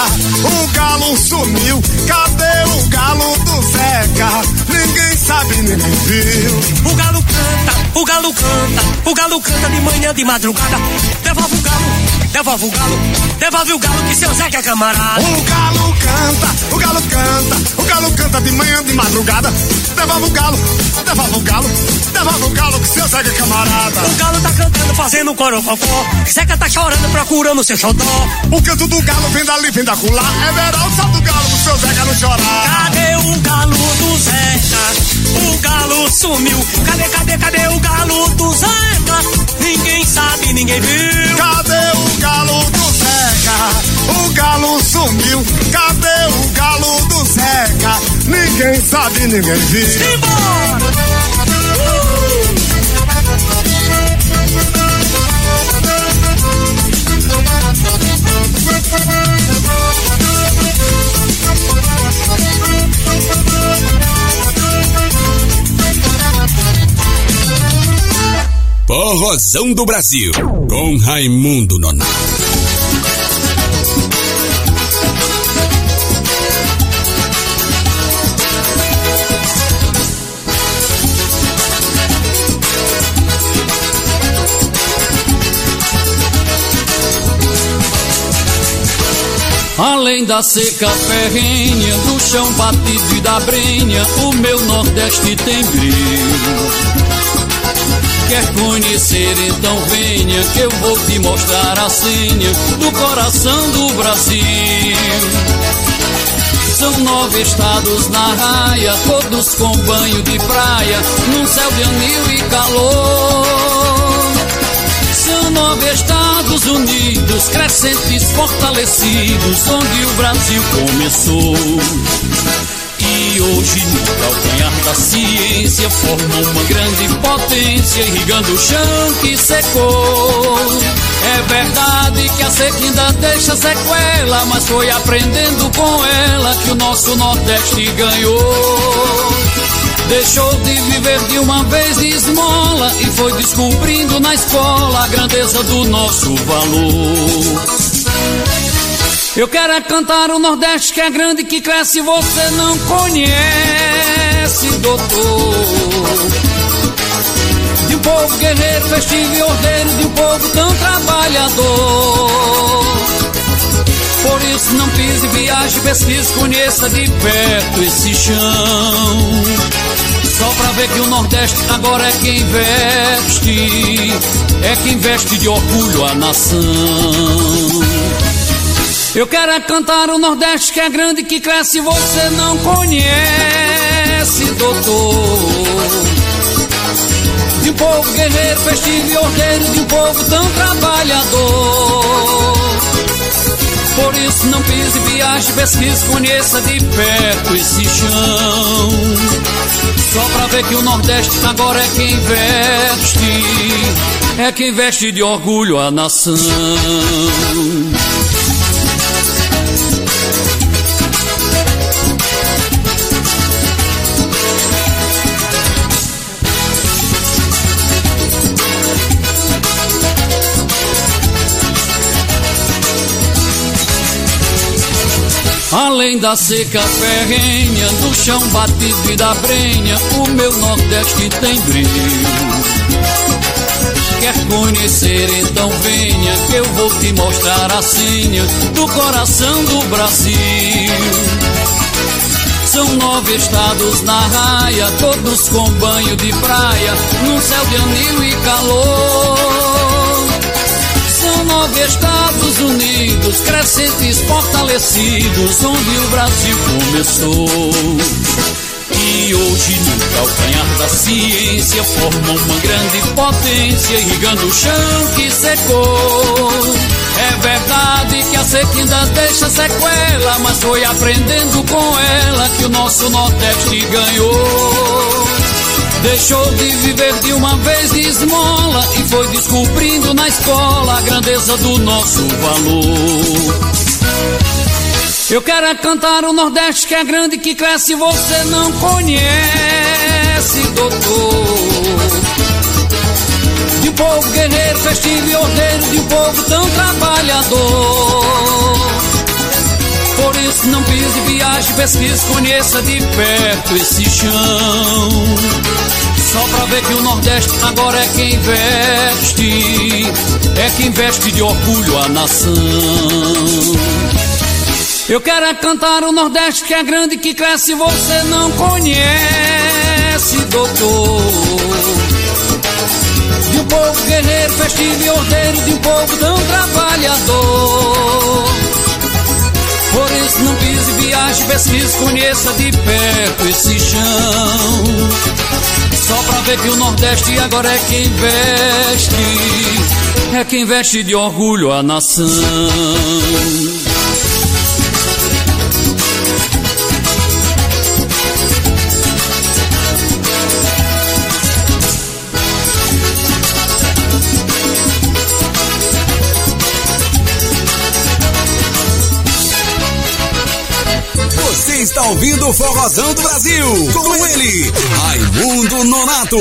O galo sumiu. Cadê o galo do Zeca? Ninguém sabe, ninguém viu. O galo canta, o galo canta, o galo canta de manhã, de madrugada. Devolve o galo, devolve o galo, devolve o galo que seu Zeca é camarada. O galo canta, o galo canta, o galo canta de manhã, de madrugada. Devolve o galo, devolve o galo, devolve o galo que seu Zeca é camarada. O galo tá cantando, fazendo corococó. Zeca tá chorando, procurando seu xodó. O canto do galo vem dali, vem da cula. É verão, solta o galo pro seu Zeca não chorar. Cadê o galo do Zeca? O galo sumiu. Cadê, cadê, cadê o galo do Zeca? Ninguém sabe, ninguém viu. Cadê o galo do Zeca? O galo sumiu. Cadê o galo do Zeca? Ninguém sabe, ninguém viu. Forrozão do Brasil, com Raimundo Nonato. Além da seca ferrenha, do chão batido e da brenha, o meu Nordeste tem brilho. Quer conhecer, então venha, que eu vou te mostrar a senha do coração do Brasil. São nove estados na raia, todos com banho de praia, num céu de anil e calor. São nove Estados Unidos, crescentes, fortalecidos, onde o Brasil começou. Hoje, no calcanhar da ciência, forma uma grande potência, irrigando o chão que secou. É verdade que a seca ainda deixa sequela, mas foi aprendendo com ela que o nosso Nordeste ganhou. Deixou de viver de uma vez de esmola e foi descobrindo na escola a grandeza do nosso valor. Eu quero é cantar o Nordeste que é grande, que cresce, você não conhece, doutor. De um povo guerreiro, festivo e ordeiro, de um povo tão trabalhador. Por isso não pise, viaje, pesquise, conheça de perto esse chão. Só pra ver que o Nordeste agora é quem veste, é quem veste de orgulho a nação. Eu quero é cantar o Nordeste que é grande, que cresce, você não conhece, doutor. De um povo guerreiro, festivo e ordeiro, de um povo tão trabalhador. Por isso não pise, viaje, pesquise, conheça de perto esse chão. Só pra ver que o Nordeste agora é quem veste, é quem veste de orgulho a nação. Além da seca ferrenha, do chão batido e da brenha, o meu Nordeste tem brilho. Quer conhecer, então venha, que eu vou te mostrar a senha do coração do Brasil. São nove estados na raia, todos com banho de praia, num céu de anil e calor. Nove Estados Unidos, crescentes, fortalecidos, onde o Brasil começou. E hoje no calcanhar da ciência forma uma grande potência, irrigando o chão que secou. É verdade que a seca ainda deixa sequela, mas foi aprendendo com ela que o nosso Nordeste ganhou. Deixou de viver de uma vez de esmola e foi descobrindo na escola a grandeza do nosso valor. Eu quero é cantar o Nordeste que é grande, que cresce, você não conhece, doutor. De um povo guerreiro, festivo e ordeiro, de um povo tão trabalhador. Por isso não pise, viaje, pesquise, conheça de perto esse chão. Só pra ver que o Nordeste agora é quem veste, é quem veste de orgulho a nação. Eu quero é cantar o Nordeste que é grande, que cresce, você não conhece, doutor. De um povo guerreiro, festivo e ordeiro, de um povo tão trabalhador. Por isso não pise, viaje, pesquise, conheça de perto esse chão. Só pra ver que o Nordeste agora é quem veste, é quem veste de orgulho a nação. Está ouvindo o Forrozão do Brasil. Com ele, Raimundo Nonato,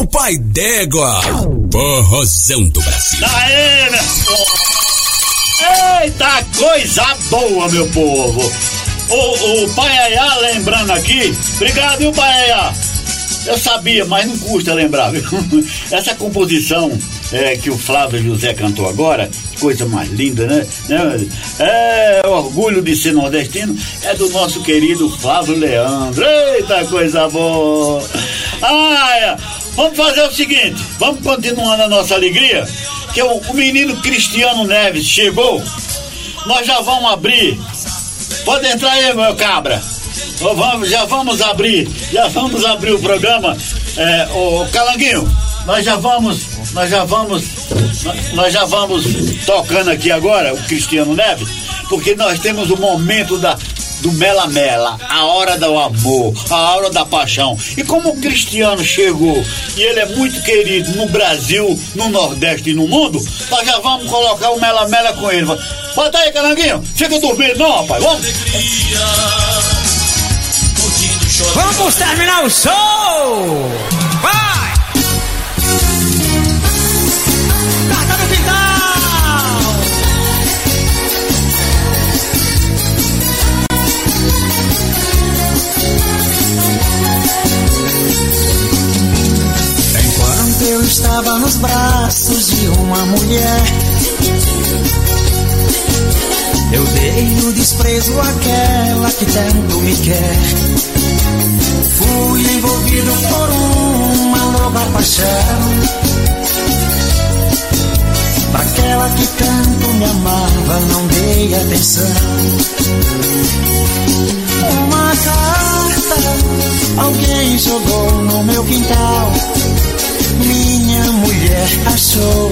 o pai d'égua. Forrozão do Brasil. Daí, meu. Eita coisa boa, meu povo. O, o Pai Ayá lembrando aqui. Obrigado, viu, Pai Ayá? Eu sabia, mas não custa lembrar, viu? Essa composição é, que o Flávio José cantou agora, que coisa mais linda, né? né? É, orgulho de ser nordestino, é do nosso querido Flávio Leandro. Eita, coisa boa! Ah, vamos fazer o seguinte, vamos continuando a nossa alegria, que o, o menino Cristiano Neves chegou, nós já vamos abrir. Pode entrar aí, meu cabra. Vamos, já vamos abrir, já vamos abrir o programa. É, ô, Calanguinho, nós já vamos, nós já vamos, nós- já vamos tocando aqui agora o Cristiano Neves, porque nós temos o momento da do Mela Mela, a hora do amor, a hora da paixão. E como o Cristiano chegou e ele é muito querido no Brasil, no Nordeste e no mundo, nós já vamos colocar o Mela Mela com ele. Bota aí, Calanguinho, fica dormindo não, rapaz, vamos. Vamos terminar o show! Vai! Estava nos braços de uma mulher, eu dei o desprezo àquela que tanto me quer. Fui envolvido por uma louca paixão. Pra aquela que tanto me amava, não dei atenção. Uma carta alguém jogou no meu quintal. Minha mulher achou,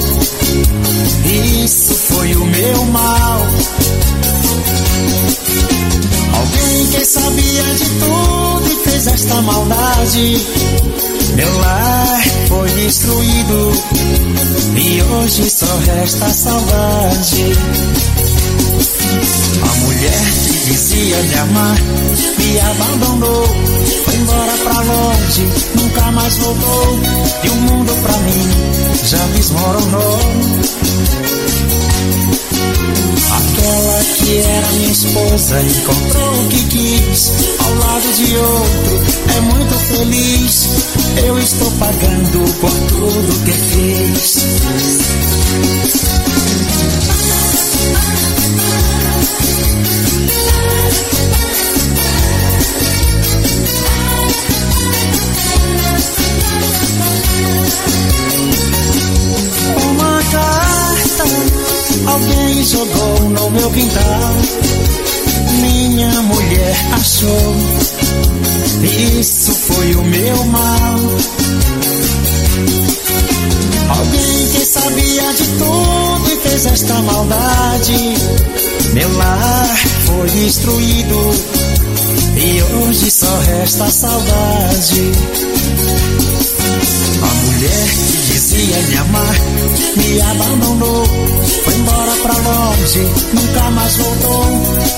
isso foi o meu mal. Alguém que sabia de tudo e fez esta maldade. Meu lar foi destruído e hoje só resta saudade. A mulher que dizia me amar me abandonou, foi embora pra longe, nunca mais voltou. E o mundo pra mim já desmoronou. Aquela que era minha esposa encontrou o que quis ao lado de outro. É muito feliz. Eu estou pagando por tudo que Uma carta alguém jogou no meu quintal. Minha mulher achou. Isso foi o meu mal. Alguém que sabia de tudo e fez esta maldade. Meu lar foi destruído e hoje só resta saudade. Mulher que dizia me amar me abandonou, foi embora pra longe, nunca mais voltou.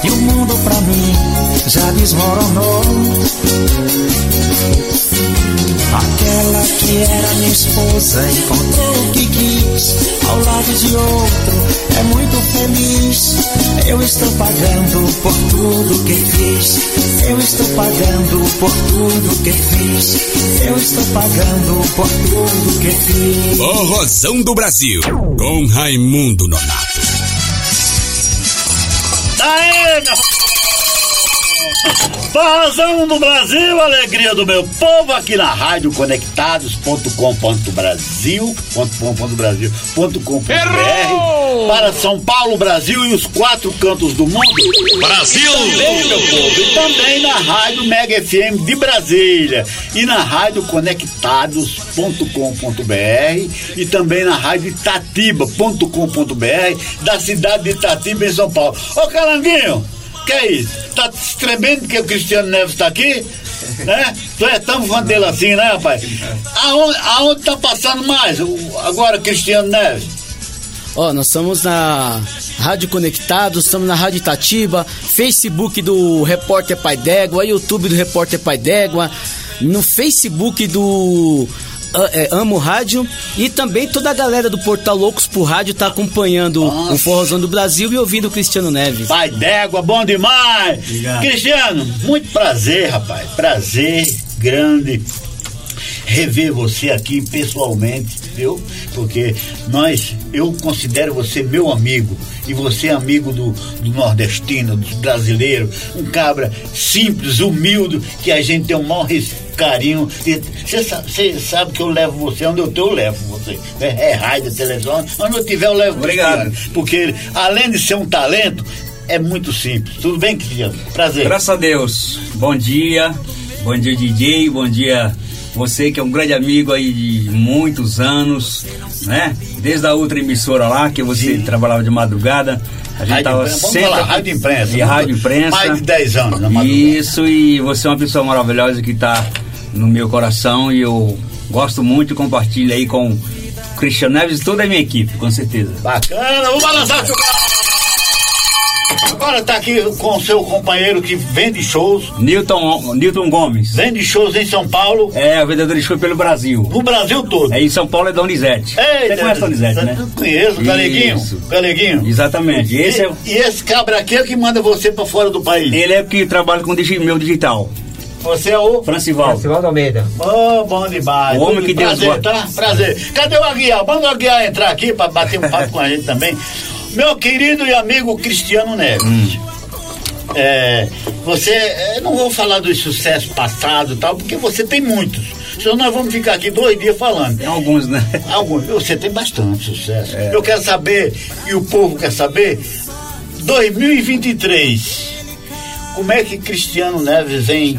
E o mundo pra mim já desmoronou. Aquela que era minha esposa encontrou o que quis ao lado de outro, é muito feliz. Eu estou pagando por tudo que fiz. Eu estou pagando por tudo que fiz. Eu estou pagando por tudo que fiz. Forrozão do Brasil, com Raimundo Nonato. Aê, meu... Forrozão do Brasil, alegria do meu povo aqui na rádio conectados.com.brasil.com.brasil.com.br para São Paulo, Brasil e os quatro cantos do mundo. Brasil! E também, meu povo, e também na rádio Mega FM de Brasília e na rádio conectados.com.br e também na rádio itatiba.com.br da cidade de Itatiba em São Paulo. Ô Calanguinho, que é isso? Tá tremendo que o Cristiano Neves tá aqui? Né? Tu é tão fã dele assim, né, rapaz? Aonde, aonde tá passando mais? O- Agora, Cristiano Neves? Ó, nós estamos na Rádio Conectados, estamos na Rádio Itatiba, Facebook do Repórter Pai d'Égua, YouTube do Repórter Pai d'Égua, no Facebook do ah, é, Amo Rádio e também toda a galera do Portal Loucos por Rádio tá acompanhando o Forrozão do Brasil e ouvindo o Cristiano Neves. Pai d'égua, bom demais! Cristiano, muito prazer, rapaz. Prazer grande rever você aqui pessoalmente, viu? Porque nós, eu considero você meu amigo e você é amigo do, do nordestino, dos brasileiros, um cabra simples, humilde, que a gente tem um maior carinho. Você sabe, você sabe que eu levo você onde eu tô, eu levo você. É, é rádio, é televisão, onde eu tiver eu levo Obrigado. Cristiano. Porque além de ser um talento, é muito simples. Tudo bem, Cristiano? Prazer. Graças a Deus. Bom dia. Bom dia, DJ. Bom dia, você que é um grande amigo aí de muitos anos, né? Desde a outra emissora lá, que você trabalhava de madrugada. A gente Rádio tava imprensa, vamos sempre. falar, rádio imprensa. E rádio imprensa. Mais de 10 anos na madrugada. Isso, e você é uma pessoa maravilhosa que tá no meu coração e eu gosto muito e compartilho aí com o Cristiano Neves e toda a minha equipe, com certeza. Bacana, vamos balançar o Agora tá aqui com o seu companheiro que vende shows. Newton, Newton Gomes. Vende shows em São Paulo. É, o vendedor de show pelo Brasil. No Brasil todo. É, em São Paulo é Donizete. Eita, Você conhece Donizete, né? eu Conheço, o Galeguinho. Isso. Galeguinho. Exatamente. Esse e, é, e esse cabra aqui é o que manda você pra fora do país. ele é que trabalha com digi- meu digital. Você é o. Francivaldo. Francivaldo Almeida. Oh, bom demais. O homem Tudo que Deus prazer, tá? Prazer. Cadê o Aguiar? Manda o Aguiar entrar aqui pra bater um papo com a gente também. Meu querido e amigo Cristiano Neves. Hum. É, você, é, não vou falar dos sucessos passados e tal, porque você tem muitos. Senão nós vamos ficar aqui dois dias falando. Tem alguns, né? Alguns. Você tem bastante sucesso. É. Eu quero saber, e o povo quer saber, 2023, como é que Cristiano Neves vem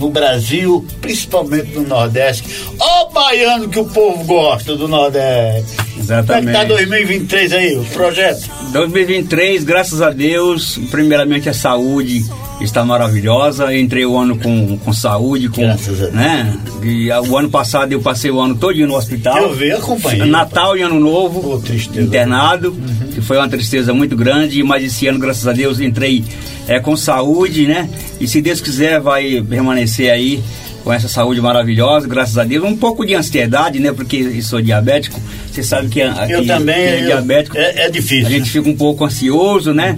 no Brasil, principalmente no Nordeste? Ó o baiano que o povo gosta do Nordeste. Exatamente. Como é que tá 2023 aí, o projeto? 2023, graças a Deus, primeiramente a saúde está maravilhosa. Entrei o ano com, com saúde, com, né? E ah, o ano passado eu passei o ano todo no hospital. Eu vi, acompanhei. Natal e Ano Novo, internado, que foi uma tristeza muito grande, mas esse ano, graças a Deus, entrei é, com saúde, né? E se Deus quiser, vai permanecer aí com essa saúde maravilhosa, graças a Deus. Um pouco de ansiedade, né? Porque sou diabético. Você sabe que, a- Eu que- também, que é eu- diabético. É, é difícil. A gente fica um pouco ansioso, né?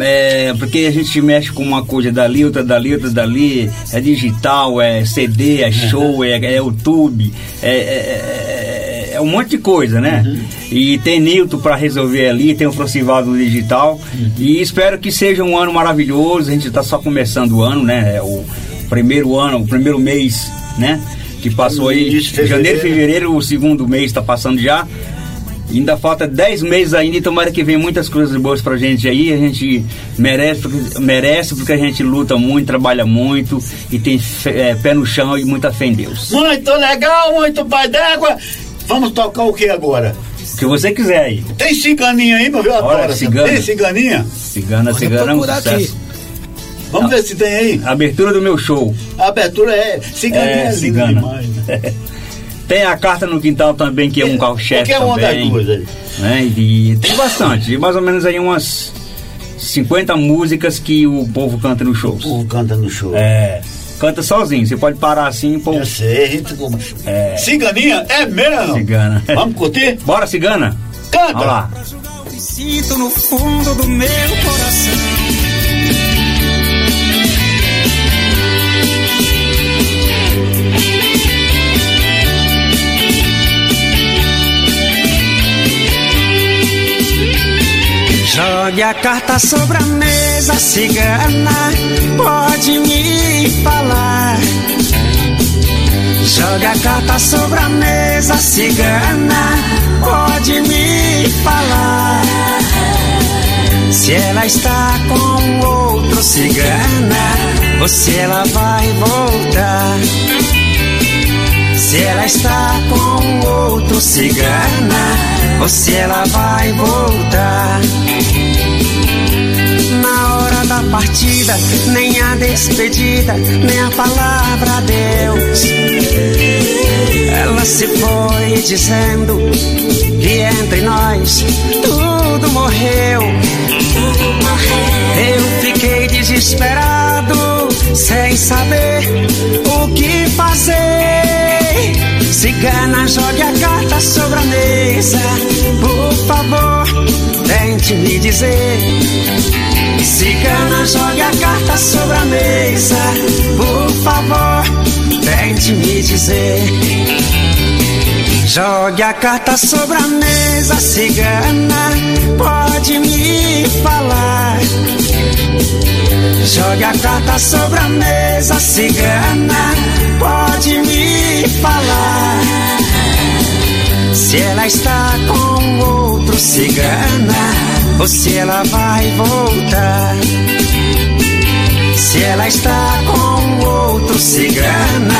É, porque a gente mexe com uma coisa dali, outra dali, outra dali. É digital, é CD, é show, é, é YouTube, é, é- é- é um monte de coisa, né? E tem Nilton para resolver ali, tem o Francivaldo no digital. E espero que seja um ano maravilhoso. A gente está só começando o ano, né? É o primeiro ano, o primeiro mês, né? Que passou aí, de janeiro, fevereiro. o segundo mês está passando já. Ainda falta 10 meses ainda e tomara que venha muitas coisas boas pra gente aí. A gente merece porque, merece porque a gente luta muito, trabalha muito e tem fé- é, pé no chão e muita fé em Deus. Muito legal, muito pai d'égua. Vamos tocar o que agora? O que você quiser aí. Tem ciganinha aí, meu viu? Olha, Adoro. cigana. Tem ciganinha? Cigana, cigana é um sucesso. Vamos ver se tem aí. Abertura do meu show. A abertura é ciganinha é, É, linda cigana. demais. né? Tem a carta no quintal também, que é um carro-chefe Qualquer uma das também. duas aí. né? E tem bastante, mais ou menos aí umas 50 músicas que o povo canta no show. O povo canta no show. É. Canta sozinho, você pode parar assim, pô. Eu sei, a gente como- É. Ciganinha é mesmo? Cigana. Vamos curtir? Bora, cigana? Canta! Olha lá. Sinto no fundo do meu coração. Jogue a carta sobre a mesa, cigana, pode me falar. Jogue a carta sobre a mesa, cigana, pode me falar. Se ela está com outro cigana, ou se ela vai voltar. Se ela está com outro cigana, ou se ela vai voltar. Na hora da partida, nem a despedida, nem a palavra adeus. Ela se foi dizendo que entre nós tudo morreu. Eu fiquei desesperado, sem saber o que fazer. Cigana, jogue a carta sobre a mesa. Por favor, tente me dizer. Cigana, jogue a carta sobre a mesa. Por favor, tente me dizer. Jogue a carta sobre a mesa, cigana. Pode me falar. Jogue a carta sobre a mesa, cigana. Pode me falar. Se ela está com outro cigana, ou se ela vai voltar. Se ela está com outro cigana,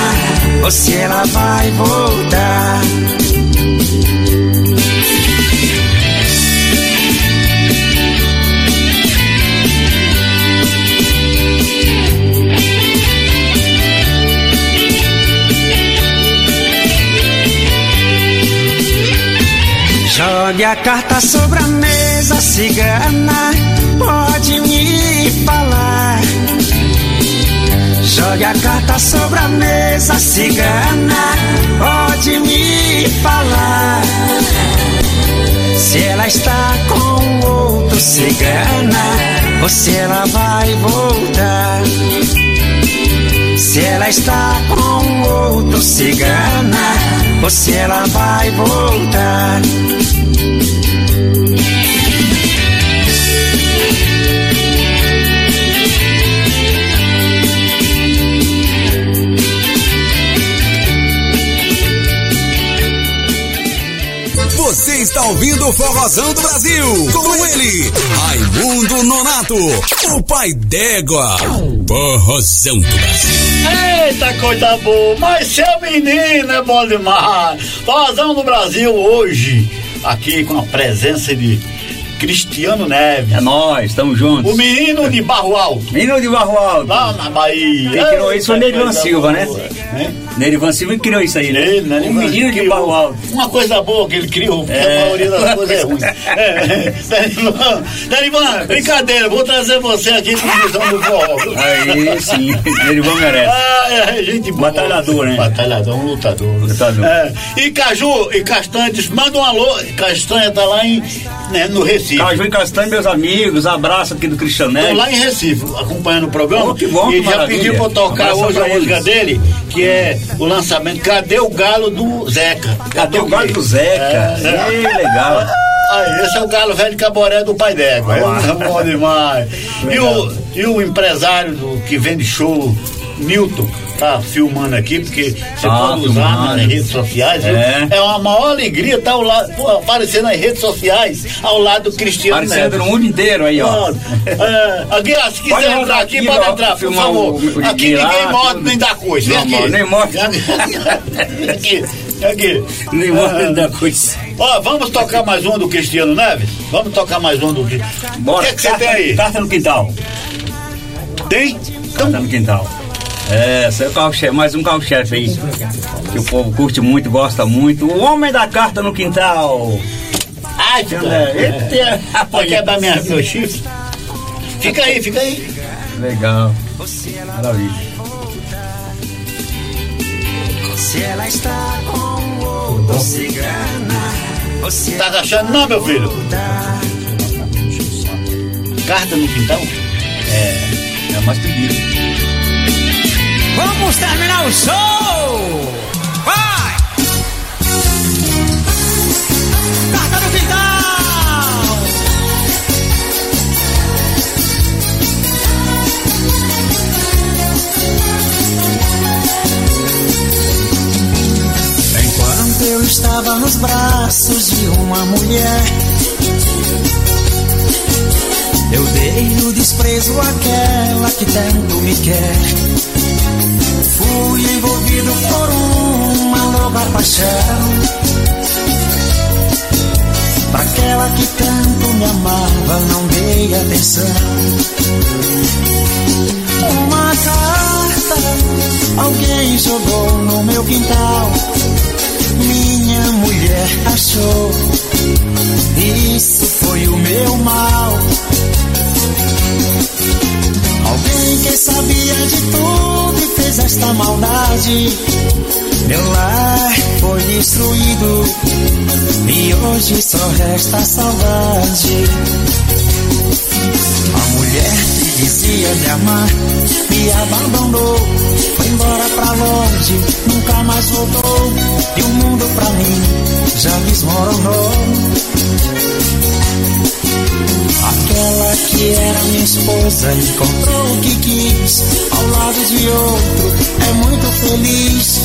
ou se ela vai voltar. Jogue a carta sobre a mesa, cigana, pode me falar. Jogue a carta sobre a mesa, cigana, pode me falar. Se ela está com outro cigana, ou se ela vai voltar. Se ela está com outro cigana, ou se ela vai voltar. Você está ouvindo o Forrozão do Brasil. Com ele, Raimundo Nonato, o pai d'égua. Forrozão do Brasil. Eita, coisa boa! Mas seu menino é bom demais! Forrozão do Brasil hoje, aqui com a presença de Cristiano Neves. É nós, estamos juntos. O menino de Barro Alto. Menino de Barro Alto. Lá na Bahia. Quem criou isso foi coisa Silva, né? Boa, né? Nerivan Silva criou isso aí, né? Ele, né? Um menino de Barro Alto. Uma coisa boa que ele criou, porque É. a maioria das coisas é ruim. É, Derivan, brincadeira, vou trazer você aqui para visão do forró. Aí sim, Nerivan merece. Ah, é, gente boa. Batalhador, né? Batalhador, um lutador. Lutador. É, e Caju e Castanhas, manda um alô. Castanha tá lá em, né, no Recife. Caju e Castanho, meus amigos, abraço aqui do Cristiano Tô lá em Recife, acompanhando o programa. Oh, que bom, e que já maravilha. pediu pra eu tocar hoje a música dele, que é o lançamento Cadê o Galo do Zeca? Cadê o galo do Zeca? É, é. Legal. Aí, esse é o galo velho caboré do pai. Ah. É bom demais. E o, e o empresário do, que vende show Newton tá filmando aqui, porque você Tá pode usar filmando. nas redes sociais? É. É uma maior alegria estar ao lado, pô, aparecer nas redes sociais ao lado do Cristiano Aparecendo Neves. no mundo inteiro aí, ó. É, Aguilar, se Pode quiser rodar entrar aqui, aqui, pode entrar, por favor. o- aqui ninguém morre nem dá coisa. Não, aqui. nem morre. aqui, aqui. Nem morre nem dá coisa. Ó, vamos tocar mais um do Cristiano Neves? Vamos tocar mais um do Cristiano. Bora. O que é que você tem aí? Carta no quintal. Tem? Carta no quintal. É, esse é carro-chefe, mais um carro-chefe aí. Que o povo curte muito, gosta muito. O homem da carta no quintal. Ai, fica. Eita, Vai quebrar minha, meu chifre. Fica aí, fica aí. Legal. Maravilha. Se ela está com outro cigana, você Tá achando não, meu filho? Carta no quintal? É, é mais pedido. Vamos terminar o show! Vai! Carta no quintal! Enquanto eu estava nos braços de uma mulher, eu dei o desprezo àquela que tanto me quer. Fui envolvido por uma louca paixão. Pra aquela que tanto me amava, não dei atenção. Uma carta alguém jogou no meu quintal. Minha mulher achou. Isso foi o meu mal. Que sabia de tudo e fez esta maldade. Meu lar foi destruído e hoje só resta saudade. A mulher dizia me amar me abandonou, foi embora pra longe, nunca mais voltou. E o mundo pra mim já desmoronou. Aquela que era minha esposa encontrou o que quis ao lado de outro. É muito feliz.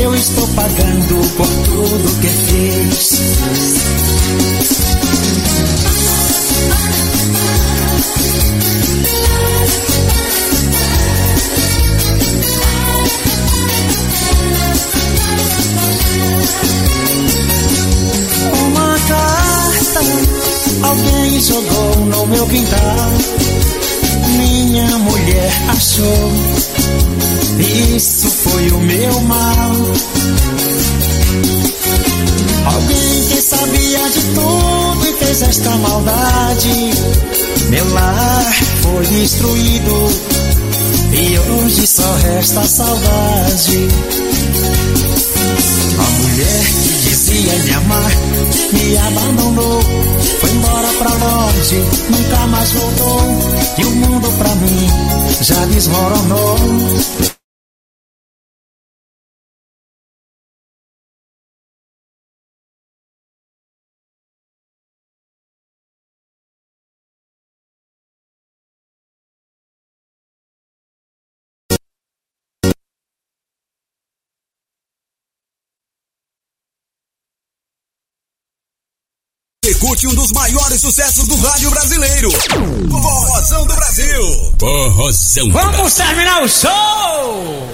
Eu estou pagando por tudo que fiz. Uma carta alguém jogou no meu quintal. Minha mulher achou. Isso foi o meu mal. Alguém que sabia de tudo e fez esta maldade. Meu lar foi destruído e hoje só resta saudade. A mulher que dizia me amar me abandonou, foi embora pra longe, nunca mais voltou. E o mundo pra mim já desmoronou. Curte um dos maiores sucessos do rádio brasileiro. Forrozão do Brasil. Forrozão. Vamos terminar o show!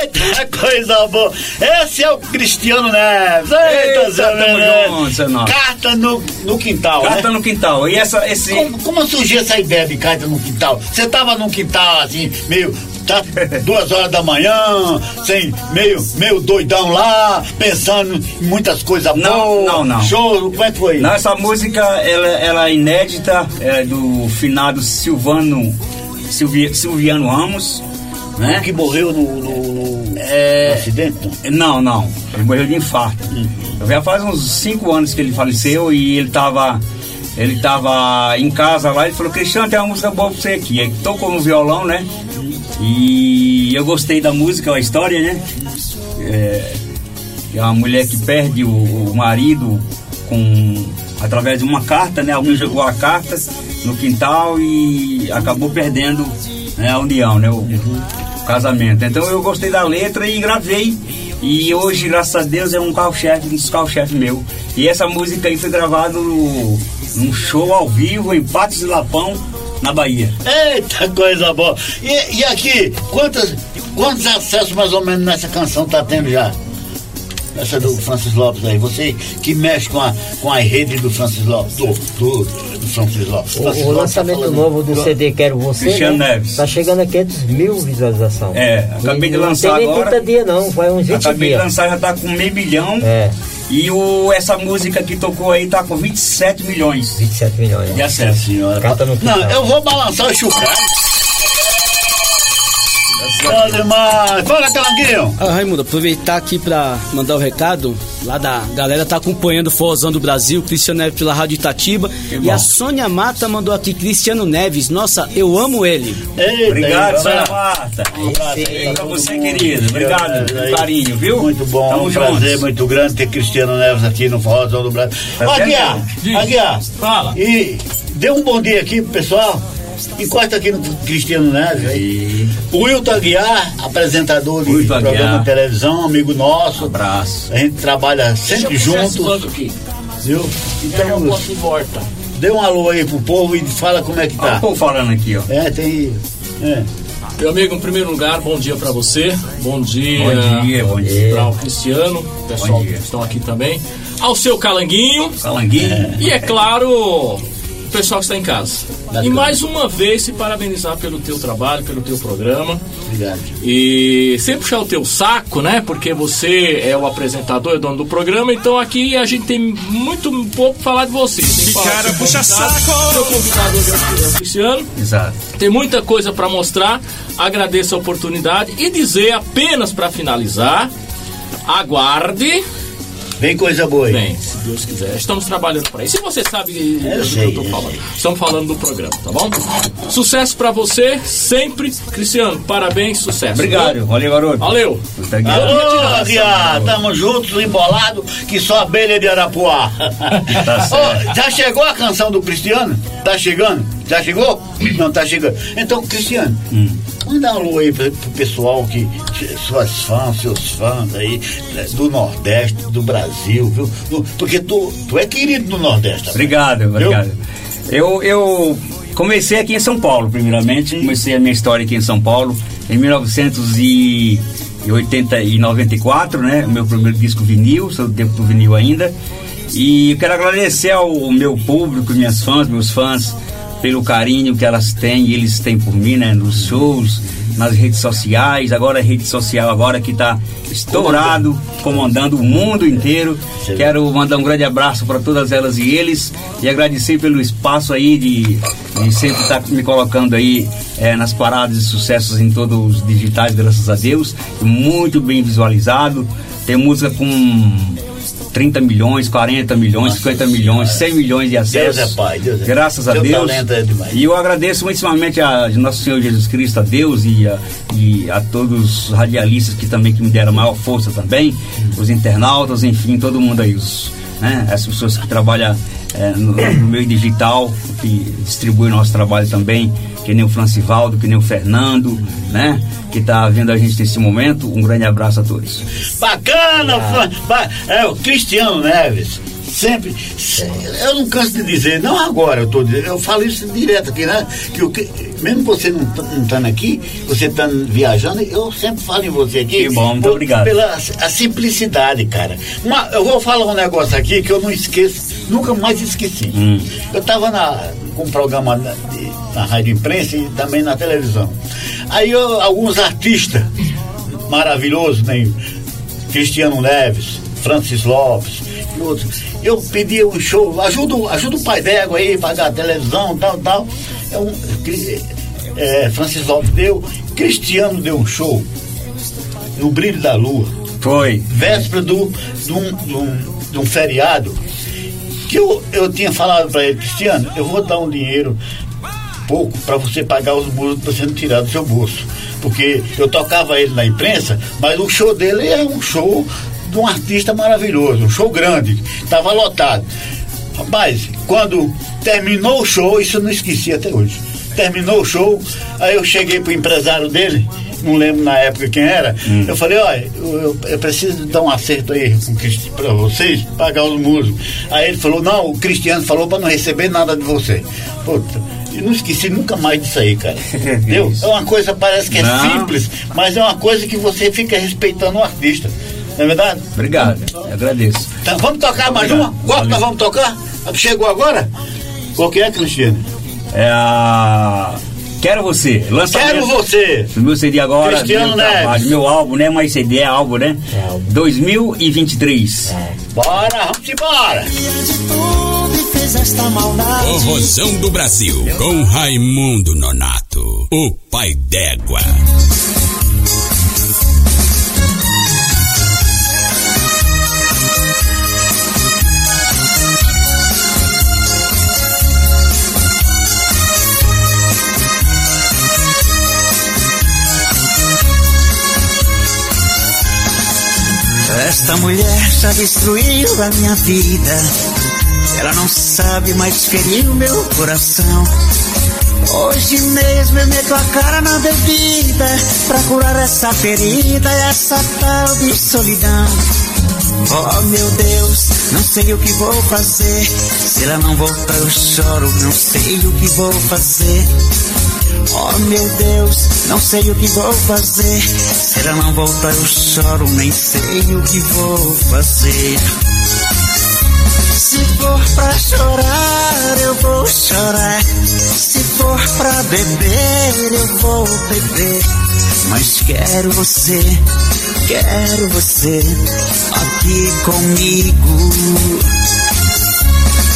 Eita, coisa boa. Esse é o Cristiano Neves. Eita, Eita, Zé Neves. junto. Carta no, no quintal, Carta né? no quintal. E essa, esse. Como, como surgiu essa ideia de carta no quintal? Você tava num quintal assim, meio. Tá, duas horas da manhã, sem, meio, meio doidão lá, pensando em muitas coisas Não, boas. não, não. Show, como é que foi? Não, essa música ela, ela é inédita, é do finado Silvano Silvi, Silviano Ramos, né? Que morreu no, no, no É, acidente? Não, não. Ele morreu de infarto. Já faz uns cinco anos que ele faleceu e ele tava. Ele tava em casa lá e falou, Cristiano, tem uma música boa pra você aqui. Ele tocou no violão, né? E eu gostei da música, a história, né? É, é uma mulher que perde o, o marido com através de uma carta, né? Alguém jogou a carta no quintal e acabou perdendo né, a união, né, o, o casamento. Então eu gostei da letra e gravei. E hoje, graças a Deus, é um carro-chefe, um dos carro-chefe meu. E essa música aí foi gravada num show ao vivo em Patos de Lapão, na Bahia. Eita coisa boa. E, e aqui, quantas, quantos acessos mais ou menos nessa canção tá tendo já? Essa do Francis Lopes aí, você que mexe com a, com a rede do Francis Lopes, do, do, do Francis Lopes. O, Francis o Lopes lançamento tá novo do CD Quero Você, Cristiano né? Neves. Tá chegando a 500 mil visualizações. É, acabei de E lançar Não tem nem agora. 30 dias não, vai uns 20 Acabei de dias. lançar, já tá com meio milhão. É. E o, essa música que tocou aí tá com 27 milhões. 27 milhões. De acesso. Senhora. Cata no Não, quintal. eu vou balançar o chocalho. Bom demais. Fala, Calanguinho. Ah, Raimundo, aproveitar aqui pra mandar o recado. Lá da galera tá acompanhando o Forrozão do Brasil, Cristiano Neves pela Rádio Itatiba. E a Sônia Mata mandou aqui, Cristiano Neves. Nossa, eu amo ele. Eita, Obrigado, aí, Sônia. Marta. Sim. Pra você, querido. Obrigado pelo carinho, viu? Muito bom, Tamo um prazer juntos. muito grande ter Cristiano Neves aqui no Forrozão do Brasil. Tá? Aguiar, Diz. Aguiar, Fala. e dê um bom dia aqui pro pessoal. Encosta aqui no Cristiano Neves. O Wilton Aguiar, apresentador de Wilton programa Aguiar. de televisão, amigo nosso. Abraço. A gente trabalha sempre juntos. aqui. Viu? Então, posso ir volta. dê um alô aí pro povo e fala como é que tá. o povo falando aqui, ó. É, tem. É. Meu amigo, em primeiro lugar, bom dia pra você. Bom dia. Bom dia, bom dia. Para o Cristiano, o pessoal que estão aqui também. Ao seu Calanguinho. Calanguinho. E é claro, o pessoal que está em casa. E mais uma vez se parabenizar pelo teu trabalho, pelo teu programa. Obrigado. E sem puxar o teu saco, né? Porque você é o apresentador, é dono do programa, então aqui a gente tem muito pouco pra falar de você. Tem que falar cara puxa saco! Seu convidado hoje é o Cristiano. Exato. Tem muita coisa para mostrar. Agradeço a oportunidade e dizer apenas para finalizar, aguarde. Vem coisa boa aí. Bem, se Deus quiser. Estamos trabalhando para isso. E você sabe do que sei, eu tô eu falando. Estamos falando do programa, tá bom? Sucesso para você sempre, Cristiano. Parabéns, sucesso. Obrigado. Valeu, garoto. Valeu. Tá aqui. Alô, tamo juntos, embolado, que só abelha de Arapuá. Tá certo. Ô, já chegou a canção do Cristiano? Tá chegando? Já chegou? Não, tá chegando. Então, Cristiano, Hum. Manda um alô aí pro, pro pessoal que, suas fãs, seus fãs aí, né, do Nordeste, do Brasil, viu? Do- porque tu, tu é querido no Nordeste. Obrigado, Viu? obrigado. Eu, eu comecei aqui em São Paulo, primeiramente. Comecei a minha história aqui em São Paulo em 1994, né? O meu primeiro disco vinil, sou do tempo do vinil ainda. E eu quero agradecer ao meu público, minhas fãs, meus fãs, pelo carinho que elas têm e eles têm por mim, né? Nos shows, nas redes sociais, agora a rede social agora que está estourado, comandando o mundo inteiro. Quero mandar um grande abraço para todas elas e eles e agradecer pelo espaço aí de, de sempre estar me colocando aí eh, nas paradas de sucessos em todos os digitais, graças a Deus. Muito bem visualizado. Tem música com 30 milhões, 40 milhões, 50 milhões, 100 milhões de acessos. Deus é pai, Deus é Graças pai. a Deus. é demais. E eu agradeço muitíssimamente a Nosso Senhor Jesus Cristo, a Deus e a, e a todos os radialistas que também que me deram maior força também, os internautas, enfim, todo mundo aí, os, né, as pessoas que trabalham é, no, no meio digital, que distribuem nosso trabalho também, que nem o Francivaldo, que nem o Fernando, né, que está vendo a gente nesse momento. Um grande abraço a todos. Bacana, fã- ba- é o Cristiano Neves. Sempre, se- eu não canso de dizer, não agora eu tô dizendo, eu falo isso direto aqui, né? Que o que- mesmo você não tá- não estando aqui, você estando viajando, eu sempre falo em você aqui. Que bom, muito obrigado. Pela a simplicidade, cara. Uma- eu vou falar um negócio aqui que eu não esqueço, nunca mais esqueci. Hum. Eu estava na, com um programa na, na rádio imprensa e também na televisão. Aí eu- alguns artistas maravilhosos, né? Cristiano Neves, Francis Lopes e outros. Eu pedi um show, ajuda, ajuda o pai d'égua aí, pagar a televisão, tal, tal. É um, Cri- é, Francis Lopes deu, Cristiano deu um show no Brilho da Lua. Foi. Véspera do, de, um, de, um, de um feriado. Que eu, eu tinha falado para ele, Cristiano, eu vou dar um dinheiro pouco para você pagar os músicos para você não tirar do seu bolso. Porque eu tocava ele na imprensa, mas o show dele é um show de um artista maravilhoso, um show grande, estava lotado. Rapaz, quando terminou o show, isso eu não esqueci até hoje. terminou o show, aí eu cheguei pro empresário dele, não lembro na época quem era, eu falei, olha, eu, eu- preciso dar um acerto aí com o Cristi- pra vocês, pagar os músicos. Aí ele falou, não, o Cristiano falou pra não receber nada de você. Puta, eu não esqueci nunca mais disso aí, cara. Entendeu? É uma coisa, parece que é Não. simples, mas é uma coisa que você fica respeitando o artista. Não é verdade? Obrigado, eu agradeço. Então, vamos tocar mais uma? Qual que nós vamos tocar? Chegou agora? Qual que é, Cristiano? É a. Quero você. Lançamento. Quero você. O meu CD agora. Cristiano meu trabalho, Neves. Meu álbum, né? Mas CD é álbum, né? 2023. Bora, vamos embora. fez esta maldade. Corrosão do Brasil, com Raimundo Nonato, o pai d'égua. Esta mulher já destruiu a minha vida. Ela não sabe mais ferir o meu coração. Hoje mesmo eu meto a cara na bebida pra curar essa ferida, essa tal de solidão. Oh meu Deus, não sei o que vou fazer. Se ela não voltar, eu choro, não sei o que vou fazer. Oh meu Deus, não sei o que vou fazer. Se ela não voltar, eu choro, nem sei o que vou fazer. Se for pra chorar, eu vou chorar. Se for pra beber, eu vou beber. Mas quero você, quero você aqui comigo.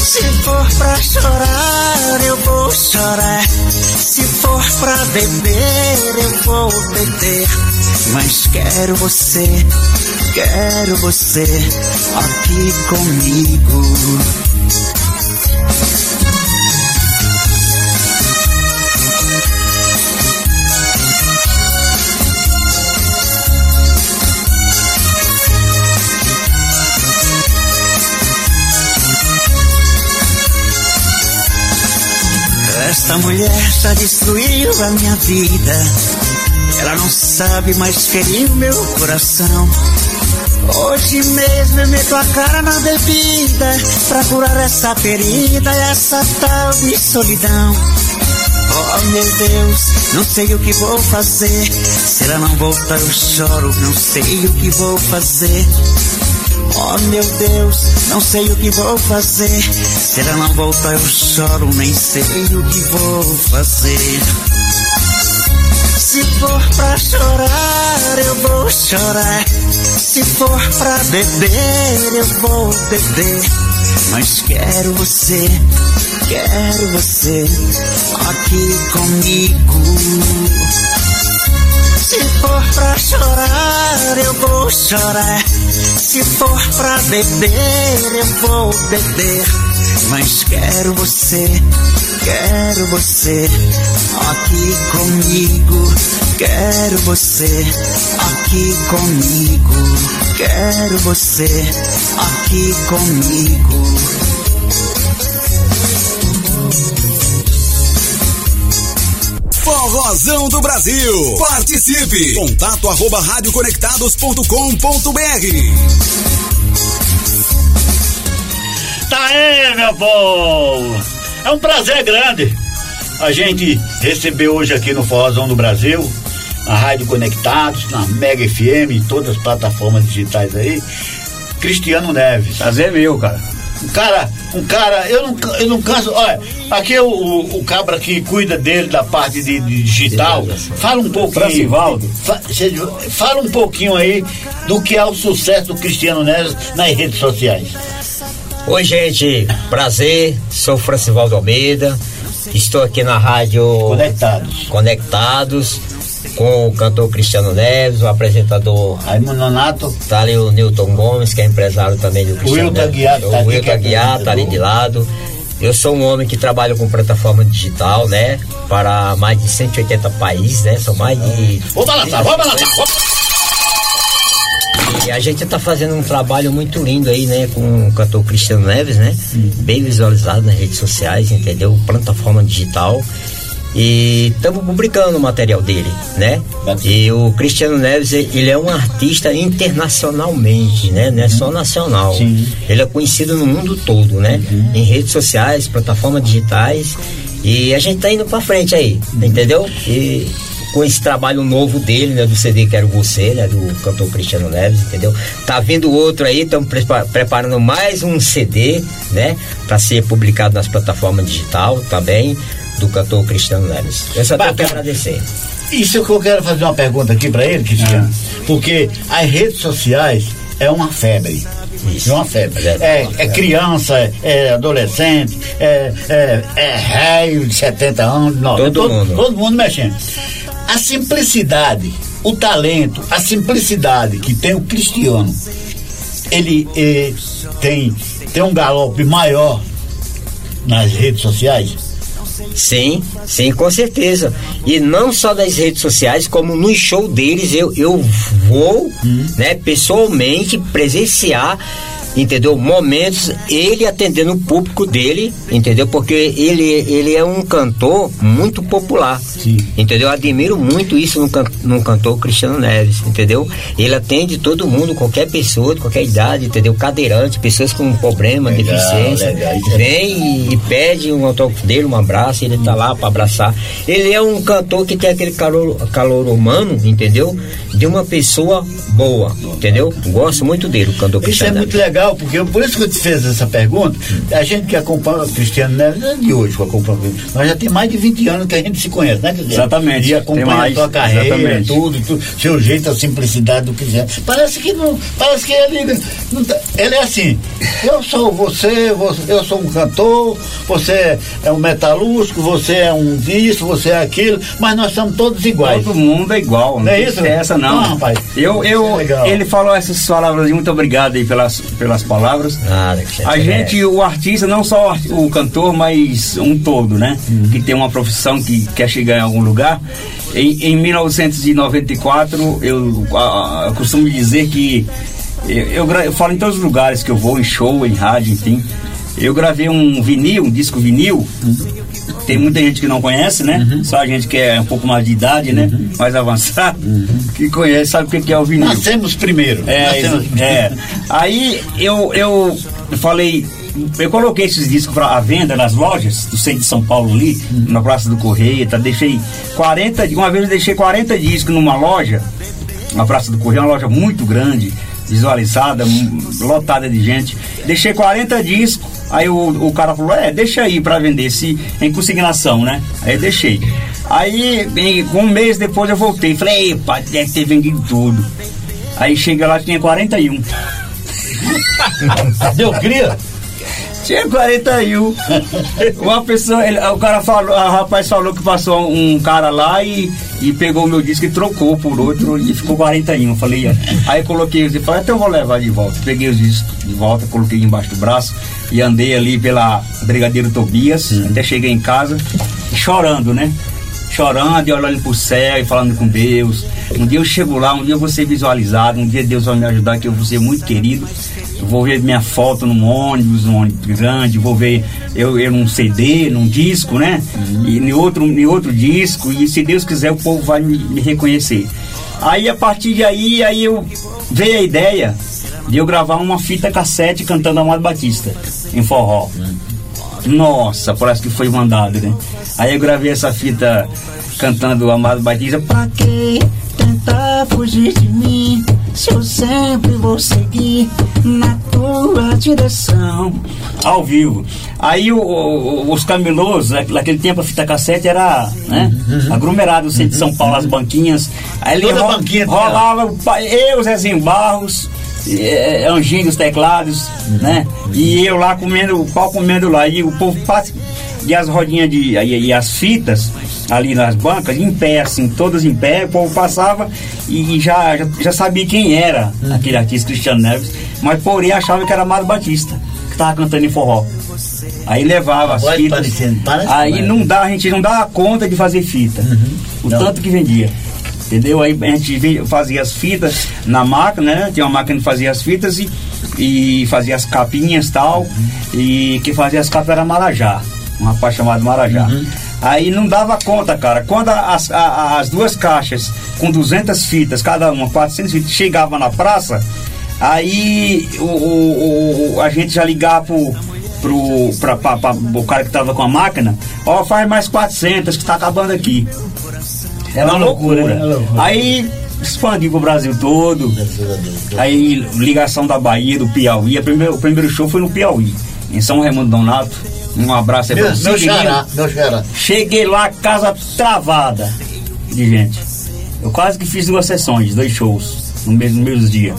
Se for pra chorar, eu vou chorar. For pra beber, eu vou beber. Mas quero você, quero você aqui comigo. Esta mulher já destruiu a minha vida. Ela não sabe mais ferir o meu coração. Hoje mesmo eu meto a cara na bebida pra curar essa ferida, essa tal de solidão. Oh meu Deus, não sei o que vou fazer. Se ela não voltar, eu choro, não sei o que vou fazer. Oh meu Deus, não sei o que vou fazer. Se ela não voltar, eu choro, nem sei o que vou fazer. Se for pra chorar, eu vou chorar. Se for pra beber, eu vou beber. Mas quero você, quero você aqui comigo. Se for pra chorar, eu vou chorar. Se for pra beber, eu vou beber. Mas quero você, quero você aqui comigo. Quero você aqui comigo. Quero você aqui comigo. Forrozão do Brasil. Participe. Contato arroba radioconectados.com.br. Tá aí, meu povo! É um prazer grande a gente receber hoje aqui no Forrozão do Brasil, na Rádio Conectados, na Mega FM, em todas as plataformas digitais aí, Cristiano Neves. Prazer meu, cara. Um cara, um cara, eu não, eu não canso. Olha, aqui é o, o, o cabra que cuida dele da parte de, de digital. Fala um pouquinho. Fa- cê- Fala um pouquinho aí do que é o sucesso do Cristiano Neves nas redes sociais. Oi, gente, prazer. Sou Francivaldo Almeida. Estou aqui na rádio Conectados. Conectados com o cantor Cristiano Neves, o apresentador Raimundo Nonato. Tá ali o Newton Gomes, que é empresário também do Cristiano Wilton Neves. Aguiar tá o Wilton é Aguiar tá ali de lado. Eu sou um homem que trabalha com plataforma digital, né? Para mais de 180 países, né? São mais de. Vamos balançar, vamos balançar. E a gente tá fazendo um trabalho muito lindo aí, né, com o cantor Cristiano Neves, né? Bem visualizado nas redes sociais, entendeu? Plataforma digital. E estamos publicando o material dele, né? E o Cristiano Neves, ele é um artista internacionalmente, né? Não é só nacional. Ele é conhecido no mundo todo, né? Em redes sociais, plataformas digitais. E a gente tá indo pra frente aí, entendeu? E com esse trabalho novo dele, né, do CD Quero Você, né, do cantor Cristiano Neves, entendeu? Tá vindo outro aí, estamos preparando mais um CD, né, para ser publicado nas plataformas digital também do cantor Cristiano Neves. Eu só tenho que agradecer. Isso é que eu quero fazer uma pergunta aqui pra ele, Cristiano. Porque as redes sociais é uma febre. É uma febre. É, é criança, é, é adolescente, é, é, é velho de 70 anos, não, Todo todo, mundo. todo mundo mexendo. A simplicidade, o talento, a simplicidade que tem o Cristiano, ele eh, tem, tem um galope maior nas redes sociais? Sim, sim, com certeza. E não só nas redes sociais, como no show deles, eu, eu vou, né, pessoalmente presenciar, entendeu? Momentos, ele atendendo o público dele, entendeu? Porque ele, ele é um cantor muito popular, entendeu? Eu admiro muito isso no, can, no cantor Cristiano Neves, entendeu? Ele atende todo mundo, qualquer pessoa, de qualquer idade, entendeu? Cadeirante, pessoas com problema, Legal, deficiência, legal, é vem e, e pede um autógrafo dele, um abraço, ele tá lá para abraçar. Ele é um cantor que tem aquele calor, calor humano, entendeu? De uma pessoa boa, entendeu? Gosto muito dele, o cantor Isso é Cristiano muito Neves. Legal, porque eu- por isso que eu te fiz essa pergunta. A gente que acompanha o Cristiano Neves, não é de hoje que eu acompanho, nós já tem mais de 20 anos que a gente se conhece, né, Cristiano? Exatamente, E acompanha mais, a tua carreira, exatamente. tudo, tudo, seu jeito, a simplicidade do Cristiano. Parece que não, parece que ele, não tá- ele é assim, eu sou você, você, eu sou um cantor, você é um metalúrgico, você é um isso, você é aquilo, mas nós somos todos iguais. Todo mundo é igual, não, Não é isso? essa não. Não, rapaz. Eu, eu, é ele falou essas palavras, muito obrigado aí pelas, pelas palavras. Que A gente, o artista, não só o cantor, mas um todo, né? Que tem uma profissão que quer chegar em algum lugar. Em, em 1994, eu, a- eu costumo dizer que eu, eu eu falo em todos os lugares que eu vou, em show, em rádio, enfim. Eu gravei um vinil, um disco vinil. Tem muita gente que não conhece, né? Só a gente que é um pouco mais de idade, né? Mais avançado, que conhece, sabe o que que é o vinil. Nascemos primeiro. É, Nascemos é. Aí eu, eu falei, eu coloquei esses discos pra, à venda nas lojas do centro de São Paulo ali, na Praça do Correio, tá? Deixei 40, de- uma vez eu deixei 40 discos numa loja, na Praça do Correio, uma loja muito grande, visualizada, lotada de gente. Deixei 40 discos, aí o, o cara falou, é, deixa aí pra vender, se em consignação, né? Aí deixei. Aí, em- um mês depois eu voltei, falei, ei, pai, deve ter vendido tudo. Aí chega lá, tinha 41. Deu cria? Tinha 41. Uma pessoa, ele- o cara falou, o rapaz falou que passou um cara lá e, e pegou o meu disco e trocou por outro e ficou 41. Eu falei, é. aí coloquei os e falei, então eu vou levar de volta. Peguei os discos de volta, coloquei embaixo do braço e andei ali pela Brigadeiro Tobias, até cheguei em casa, chorando, né? Chorando e olhando pro céu e falando com Deus. Um dia eu chego lá, um dia eu vou ser visualizado, um dia Deus vai me ajudar, que eu vou ser muito querido. Eu vou ver minha foto num ônibus, num ônibus grande, vou ver eu, eu num CD, num disco, né? E em outro, em outro disco, e se Deus quiser o povo vai me, me reconhecer. Aí a partir de aí, aí eu veio a ideia de eu gravar uma fita cassete cantando Amado Batista em forró. Nossa, parece que foi mandado, né? Aí eu gravei essa fita cantando o Amado Batista. Pra que tentar fugir de mim? Se eu sempre vou seguir na tua direção. Ao vivo. Aí o- o- os camelôs, né, naquele tempo a fita cassete era né, aglomerado, no centro de São Paulo, as banquinhas. Aí ele ro- banquinha rolava, eu, Zezinho Barros, eh, Anjinho dos teclados, né? E eu lá comendo, o pau comendo lá. E o povo passa. E as rodinhas de. E, e as fitas ali nas bancas, em pé, assim, todas em pé, o povo passava e, e já, já, já sabia quem era aquele artista Cristiano Neves, mas porém achava que era Amado Batista, que tava cantando em forró. Aí levava as Pode fitas. parecer, parece aí não dá, a gente não dava conta de fazer fita. O tanto que vendia. Entendeu? Aí a gente fazia as fitas na máquina, né? Tinha uma máquina que fazia as fitas e, e fazia as capinhas e tal. E que fazia as capas era Marajá. Um rapaz chamado Marajá. Aí não dava conta, cara. Quando as, a- as duas caixas com 200 fitas, cada uma 400 fitas, chegava na praça, aí o, o- o- a gente já ligava pro, pro pra, pra- pra- o cara que tava com a máquina, ó, faz mais 400 que tá acabando aqui. Era uma loucura. né? É loucura. Aí expandiu pro Brasil todo. Aí ligação da Bahia, do Piauí. A primeiro- o primeiro show foi no Piauí, em São Raimundo Donato. Um abraço aí Meu, pra você, meu xará, meu xará. Cheguei lá, casa travada de gente. Eu quase que fiz duas sessões, dois shows, no mesmo, mesmo dia.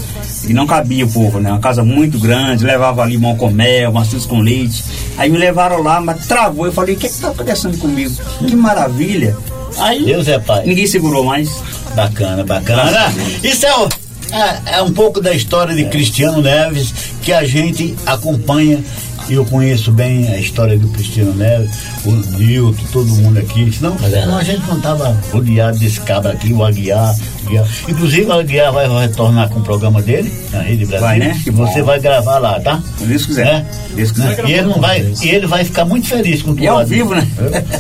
E não cabia o povo, né? Uma casa muito grande, levava limão com mel, maçãs com leite. Aí me levaram lá, mas travou. Eu falei, o que que tá acontecendo comigo? Que maravilha. Aí Deus é pai. ninguém segurou mais. Bacana, bacana. Isso é, o- é, é um pouco da história de Cristiano Neves que a gente acompanha. E eu conheço bem a história do Cristiano Neves, o Nilton, todo mundo aqui. Senão, senão a gente não estava rodeado desse cabra aqui, o Aguiar, Aguiar. Inclusive o Aguiar vai retornar com o programa dele, na Rede Brasil. Vai, né? E você vai gravar lá, tá? Se Deus quiser. Né? Deus quiser. E ele, não vai, e ele vai ficar muito feliz com tudo. E ao vivo, né?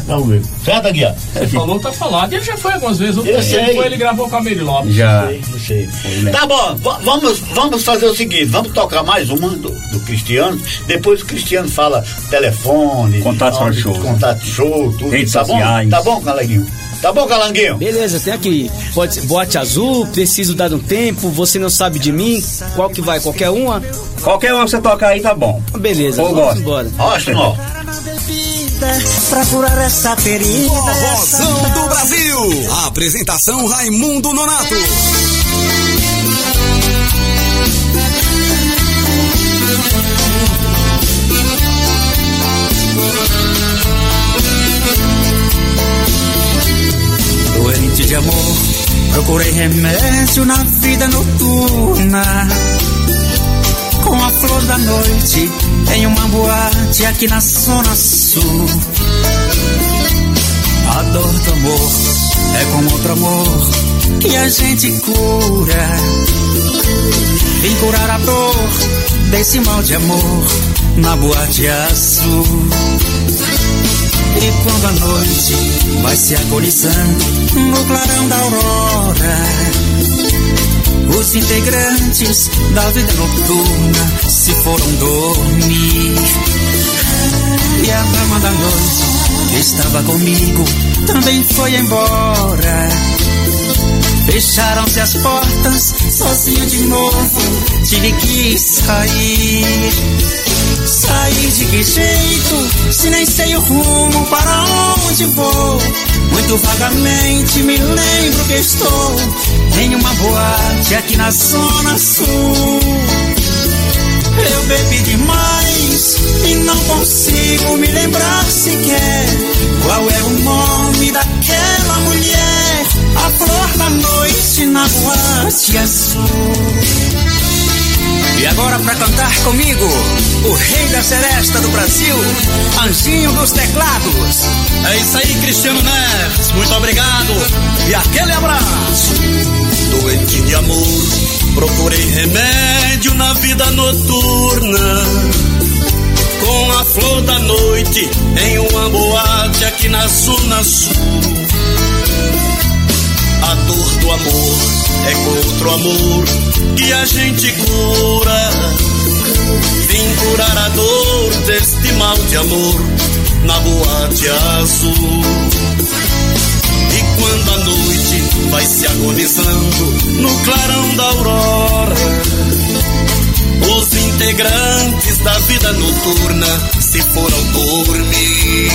É ao vivo. Certo, Aguiar? Você falou, tá falado. Ele já foi algumas vezes. Eu Ele sei. foi, ele gravou com a Mary Lopes. Já. Eu sei. Tá bom, va- vamos, vamos fazer o seguinte, vamos tocar mais uma do, do Cristiano, depois o Cristiano fala telefone, Contatos para show. Contato show, tudo. Redes tá sociais. bom? Tá bom, Calanguinho? Tá bom, Calanguinho? Beleza, tem aqui. Pode ser boate azul, preciso dar um tempo, você não sabe de mim. Qual que vai? Qualquer uma? Qualquer uma que você tocar aí tá bom. Beleza, Eu vamos gosto. embora. Ótimo, ó. Pra curar essa ferida. Forrozão do Brasil. Apresentação Raimundo Nonato. De amor, procurei remédio na vida noturna. Com a flor da noite, em uma boate aqui na Zona Sul. A dor do amor é com outro amor que a gente cura. Vim curar a dor desse mal de amor na boate azul. E quando a noite vai se agonizando no clarão da aurora, os integrantes da vida noturna se foram dormir. E a dama da noite que estava comigo também foi embora. Fecharam-se as portas, sozinho de novo, tive que sair. Sair de que jeito, se nem sei o rumo para onde vou? Muito vagamente me lembro que estou em uma boate aqui na Zona Sul. Eu bebi demais e não consigo me lembrar sequer qual é o nome daquela mulher, a flor da noite na boate azul. E agora pra cantar comigo, o rei da seresta do Brasil, Anjinho dos Teclados. É isso aí, Cristiano Neves. Muito obrigado. E aquele abraço. Doente de amor, procurei remédio na vida noturna. Com a flor da noite em uma boate aqui na Zona Sul. A dor do amor é com outro amor que a gente cura. Vim curar a dor deste mal de amor na boate azul. E quando a noite vai se agonizando no clarão da aurora, os integrantes da vida noturna se foram dormir.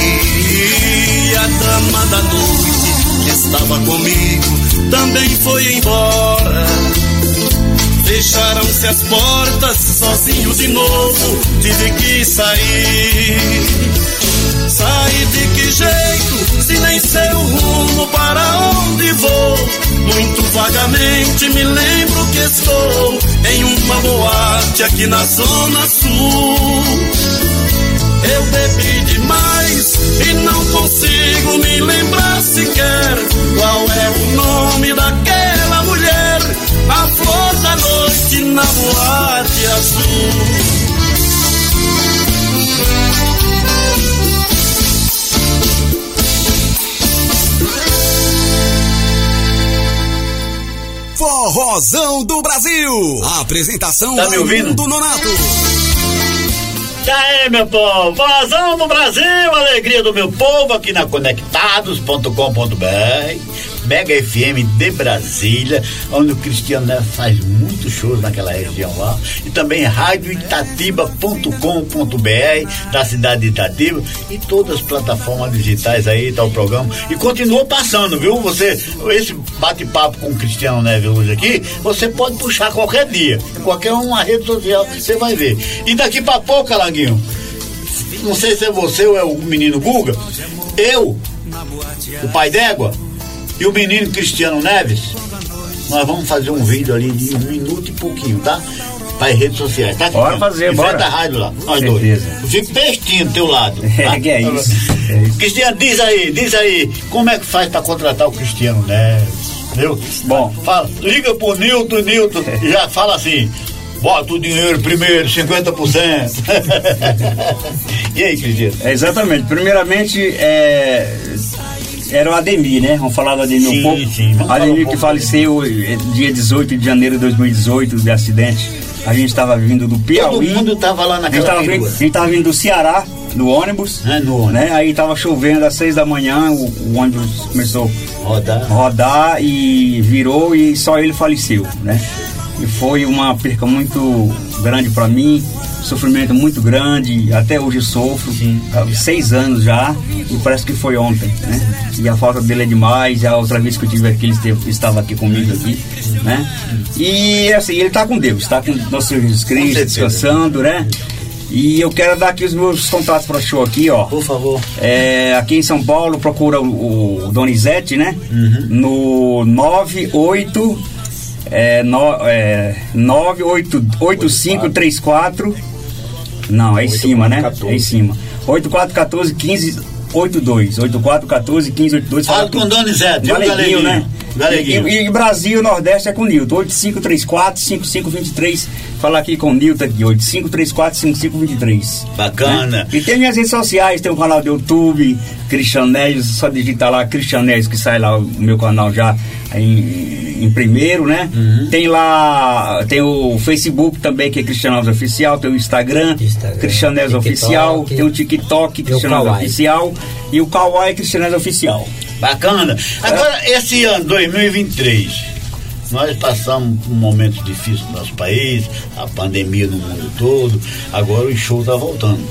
E a dama da noite que estava comigo também foi embora. Fecharam-se as portas, sozinho de novo, tive que sair. Sair de que jeito, se nem sei o rumo para onde vou? Muito vagamente me lembro que estou em uma boate aqui na Zona Sul. Eu bebi demais e não consigo me lembrar sequer qual é o nome daquela mulher, a flor da noite na boate azul. Forrozão do Brasil. A apresentação tá me ouvindo? do Nonato. E aí, meu povo? Forrozão do Brasil, alegria do meu povo aqui na conectados.com.br. Mega FM de Brasília, onde o Cristiano Neves faz muitos shows naquela região lá, e também rádio itatiba.com.br da cidade de Itatiba e todas as plataformas digitais aí tá o programa e continuou passando, viu? Você esse bate-papo com o Cristiano Neves hoje aqui, você pode puxar qualquer dia, qualquer uma rede social, você vai ver. E daqui pra pouco, Alaguinho, não sei se é você ou é o menino Guga, eu, o pai d'égua e o menino Cristiano Neves, nós vamos fazer um vídeo ali de um minuto e pouquinho, tá? Para as redes sociais, tá? Bora fazer, Em bora. da rádio lá, nós Certeza. dois. Eu fico bestinho do teu lado. Tá? que é isso, Cristiano, diz aí, diz aí, como é que faz para contratar o Cristiano Neves? Entendeu? Bom. Fala, liga pro Nilton, Nilton, e já fala assim. Bota o dinheiro primeiro, 50%. e aí, Cristiano? É, exatamente. Primeiramente, é, era o Ademir, né? Vamos falar do Ademir Sim, um pouco. sim. Falar um Ademir pouco que faleceu dia 18 de janeiro de 2018 de acidente. A gente estava vindo do Piauí. Todo mundo tava lá A gente naquela tava vindo, perua. a gente tava vindo do Ceará, no ônibus. Né? Aí tava chovendo às seis da manhã, o, o ônibus começou rodar. rodar e virou e só ele faleceu, né? E foi uma perca muito grande para mim, sofrimento muito grande, até hoje sofro, seis anos já, e parece que foi ontem, né? E a falta dele é demais, a outra vez que eu tive aqui, ele esteve- estava aqui comigo aqui, né? E assim, ele tá com Deus, tá com nosso Jesus Cristo, descansando, né? E eu quero dar aqui os meus contatos para show aqui, ó. Por favor. É, aqui em São Paulo, procura o, o Donizete, né? Uhum. No 98 é, no, é, 98534 Não, é em cima, né? É em cima. 8414 15 82 8414 1582 Fala com o Donizete, viu, Galeguinho? né? Galeguinho. E, e Brasil Nordeste é com o Nilton 8534 5523 Fala aqui com o Nilton aqui 8534 5523 Bacana. né? E tem minhas redes sociais, tem o canal do YouTube, Cristianés, só digitar lá Cristianés que sai lá o meu canal já em, em primeiro, né? Tem lá, tem o Facebook também, que é Cristianés Oficial, tem o Instagram, Cristianés TikTok. Oficial, tem o TikTok, Cristianés Kawaii. Oficial e o Kawaii Cristianés Oficial. Bacana. Agora, esse ano 2023, nós passamos por um momento difícil no nosso país, a pandemia no mundo todo, agora o show está voltando.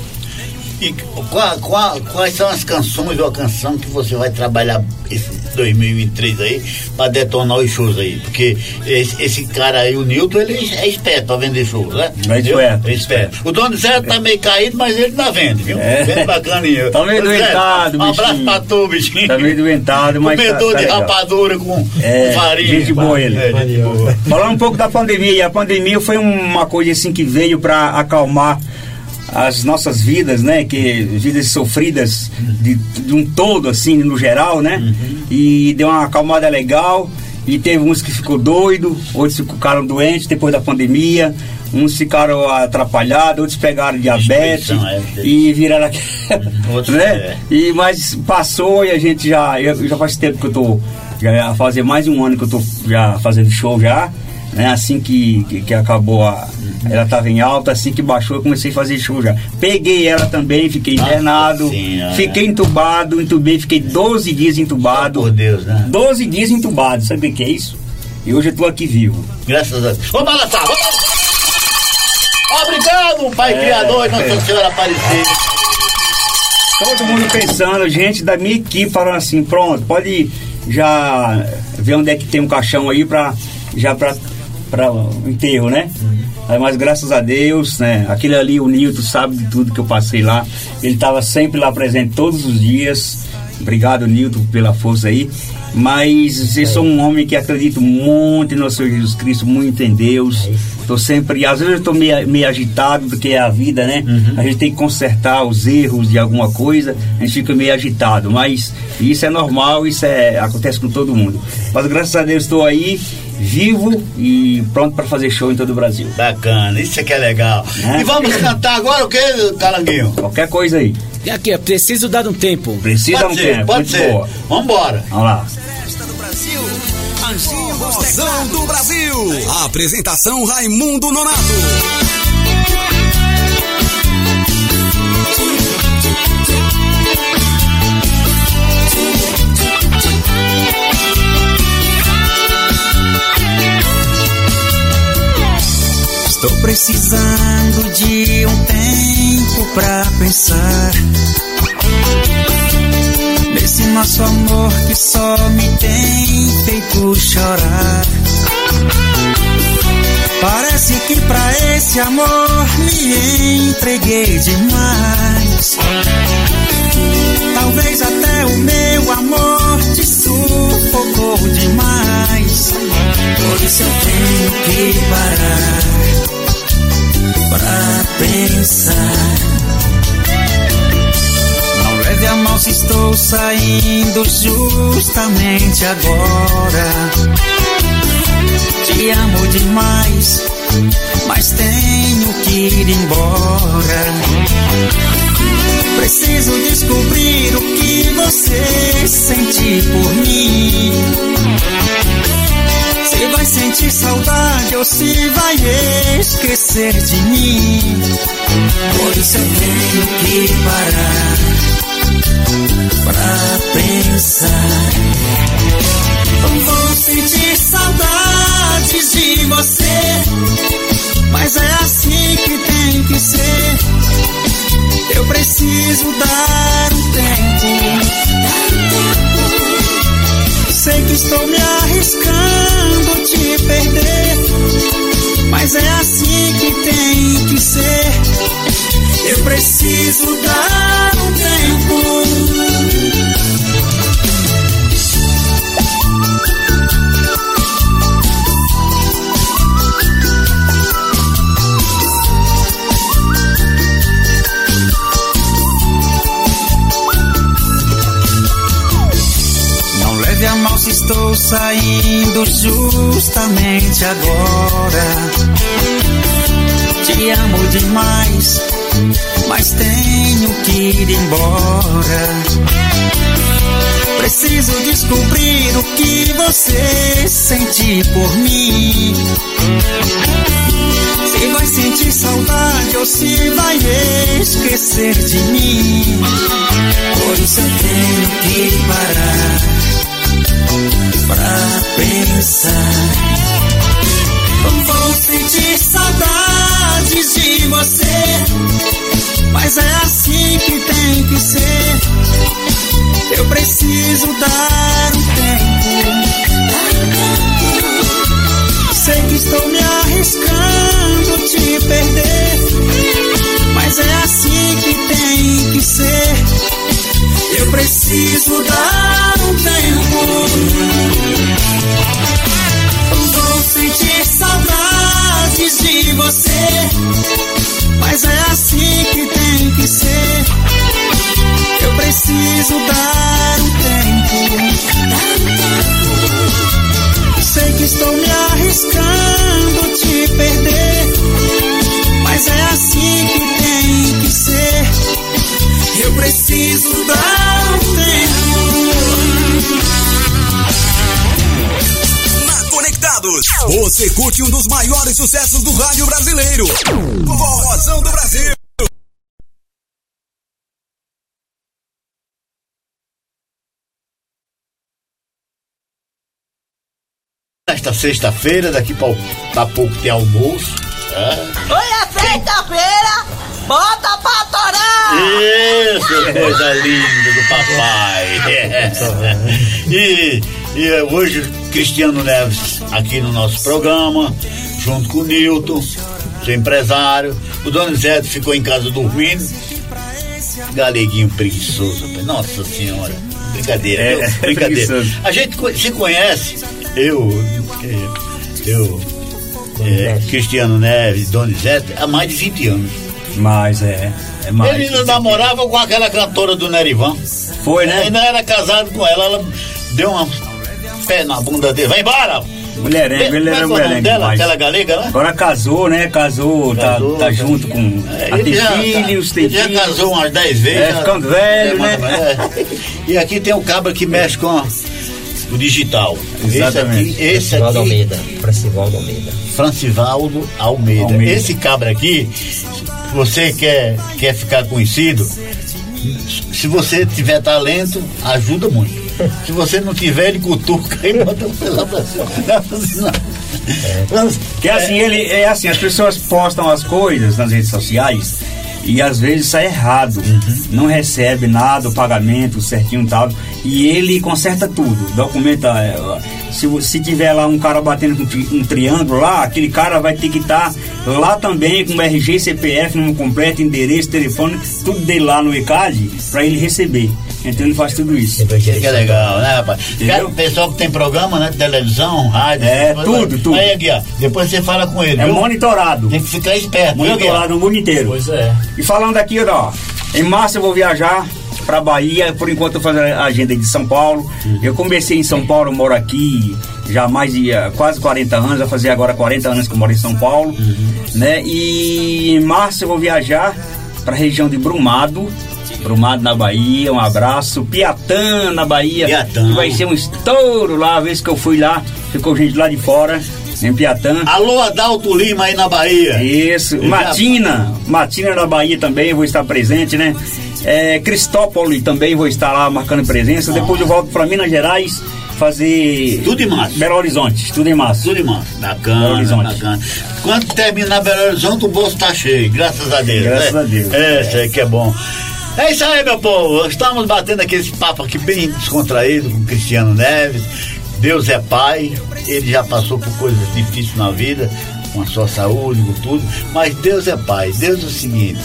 E qua- qua- quais são as canções ou a canção que você vai trabalhar esse 2023 aí para detonar os shows aí? Porque esse, esse cara aí, o Nilton, ele é esperto para vender shows, né? É esperto. É esperto. O dono Zé tá meio caído, mas ele tá vende, viu? É. Bem bacaninho. Tá meio doentado, Um abraço bichinho. pra tu, bichinho. Tá meio doentado, mas tá, Comedor tá de legal. rapadura com É, farinha. gente boa ele. É, gente boa. Falando um pouco da pandemia, a pandemia foi uma coisa assim que veio para acalmar as nossas vidas, né? Que vidas sofridas de, de um todo, assim, no geral, né? E deu uma acalmada legal. E teve uns que ficou doido, outros ficaram doentes depois da pandemia, uns ficaram atrapalhados, outros pegaram diabetes é. e viraram Outros, né? é. E mas passou e a gente já eu, já faz tempo que eu tô já fazer mais de um ano que eu tô já fazendo show já, né? Assim que, que, que acabou a ela tava em alta, assim que baixou eu comecei a fazer show já. Peguei ela também, fiquei internado, Senhora. fiquei entubado, entubei, fiquei 12 dias entubado. Por Deus, né? 12 dias entubado, sabe o que é isso? E hoje eu tô aqui vivo. Graças a Deus. Vamos balançar, vamos Obrigado, Pai É. Criador e Nossa Senhora Aparecida. Todo mundo pensando, gente da minha equipe falando assim, pronto, pode já ver onde é que tem um caixão aí pra, já pra, pra o enterro, né? Aí, Mas graças a Deus, né? Aquele ali, o Nilton sabe de tudo que eu passei lá. Ele estava sempre lá presente todos os dias. Obrigado, Nilton, pela força aí. Mas eu sou um homem que acredito muito no Senhor Jesus Cristo, muito em Deus. Tô sempre, às vezes eu tô meio, meio agitado do que é a vida, né? A gente tem que consertar os erros de alguma coisa, a gente fica meio agitado, mas isso é normal, isso é, acontece com todo mundo. Mas graças a Deus estou aí, vivo e pronto para fazer show em todo o Brasil. Bacana, isso é que é legal. E vamos cantar agora o que, Calanguinho? Qualquer coisa aí. E aqui, é preciso dar um tempo. Precisa Pode um ser, tempo, pode muito ser. boa. Vambora. Vamos lá. Anjinho Rosão do Brasil. Apresentação Raimundo Nonato. Estou precisando de um tempo pra pensar Nesse nosso amor que só me tem feito chorar. Parece que pra esse amor me entreguei demais. Talvez até o meu amor te sufocou demais. Por isso eu tenho que parar pra pensar. Leve a mal se estou saindo justamente agora. Te amo demais, mas tenho que ir embora. Preciso descobrir o que você sente por mim. Se vai sentir saudade ou se vai esquecer de mim. Por isso eu tenho que parar pra pensar. Vou sentir saudades de você, mas é assim que tem que ser. Eu preciso dar um tempo. Sei que estou me arriscando te perder, mas é assim que tem que ser. Eu preciso dar um tempo. Estou saindo justamente agora. Te amo demais, mas tenho que ir embora. Preciso descobrir o que você sente por mim. Se vai sentir saudade ou se vai esquecer de mim. Por isso eu tenho que parar pra pensar. Vou de você, mas é assim que tem que ser. Eu preciso dar um tempo. Sei que estou me arriscando te perder, mas é assim que tem que ser. Eu preciso dar mas é assim que tem que ser. Eu preciso dar um tempo. Sei que estou me arriscando te perder, mas é assim que tem que ser. Eu preciso dar um tempo. Conectados, você curte um dos maiores sucessos do rádio brasileiro. Forrozão do Brasil. Nesta sexta-feira, daqui pra, pra pouco tem almoço. É. Hoje é sexta-feira, bota pra torar! Isso, coisa linda do papai. E, e hoje, Cristiano Neves aqui no nosso programa, junto com o Nilton, seu empresário. O Donizete ficou em casa dormindo. Galeguinho preguiçoso. Nossa Senhora. Brincadeira, É, viu? é Brincadeira. A gente se conhece, eu, eh, eu, eh, Cristiano Neves, Donizete, há mais de 20 anos. Mas é, é mais. Ele namorava com aquela cantora do Nerivan. Foi, né? Ainda era casado com ela, ela deu uma pé na bunda dele. Vai embora! Mulherengo, ele era o mulherengo dela? Aquela galega, né? Agora casou, né? Casou, Casou, tá, tá junto com. É, ele tem já- filhos, tem ele já filhos. casou umas 10 vezes. É, já- ficando velho, né? mas- é. E aqui tem um cabra que mexe com. o digital. Exatamente. Esse aqui, esse Francivaldo aqui, Almeida. Francivaldo Almeida. Francivaldo Almeida. Almeida. Esse cabra aqui, você quer, quer ficar conhecido, se você tiver talento, ajuda muito. Se você não tiver, ele cutuca e manda você lá pra cima. Não é assim. Que assim, ele é assim, as pessoas postam as coisas nas redes sociais e às vezes sai errado. Não recebe nada, o pagamento certinho e tal. E ele conserta tudo, documenta. Se, vo- se tiver lá um cara batendo com tri- um triângulo lá, aquele cara vai ter que estar lá também com RG, CPF, número completo, endereço, telefone, tudo dele lá no ECAD para ele receber. Então ele faz tudo isso. Que é legal, né, rapaz? O pessoal que tem programa, né? Televisão, rádio. É, essas coisas, tudo, tudo. Aí, aqui, ó. Depois você fala com ele. É viu? monitorado. Tem que ficar esperto. viu, Monitorado no mundo inteiro. Pois é. E falando aqui, ó, em março eu vou viajar pra Bahia, por enquanto eu fazer a agenda de São Paulo. Eu comecei em São Paulo, moro aqui já há mais de quase 40 anos, vai fazer agora 40 anos que eu moro em São Paulo, né? E em março eu vou viajar pra região de Brumado, Brumado na Bahia, um abraço. Piatã na Bahia, Piatã. que vai ser um estouro lá, a vez que eu fui lá, ficou gente lá de fora, em Piatã. Alô, Adalto Lima aí na Bahia. Isso, Eu já- Matina, Matina na Bahia também vou estar presente, né? É, Cristópolis também vou estar lá marcando presença. Depois eu volto para Minas Gerais fazer. Tudo em março. Belo Horizonte, tudo em março. Tudo em março. Belo Bacana, Horizonte. bacana. Quando terminar Belo Horizonte, o bolso tá cheio, graças a Deus. Graças né? a Deus. É, isso aí que é bom. É isso aí, meu povo. Estamos batendo aquele papo aqui bem descontraído com o Cristiano Neves. Deus é pai, ele já passou por coisas difíceis na vida, com a sua saúde, com tudo, mas Deus é pai. Deus é o seguinte,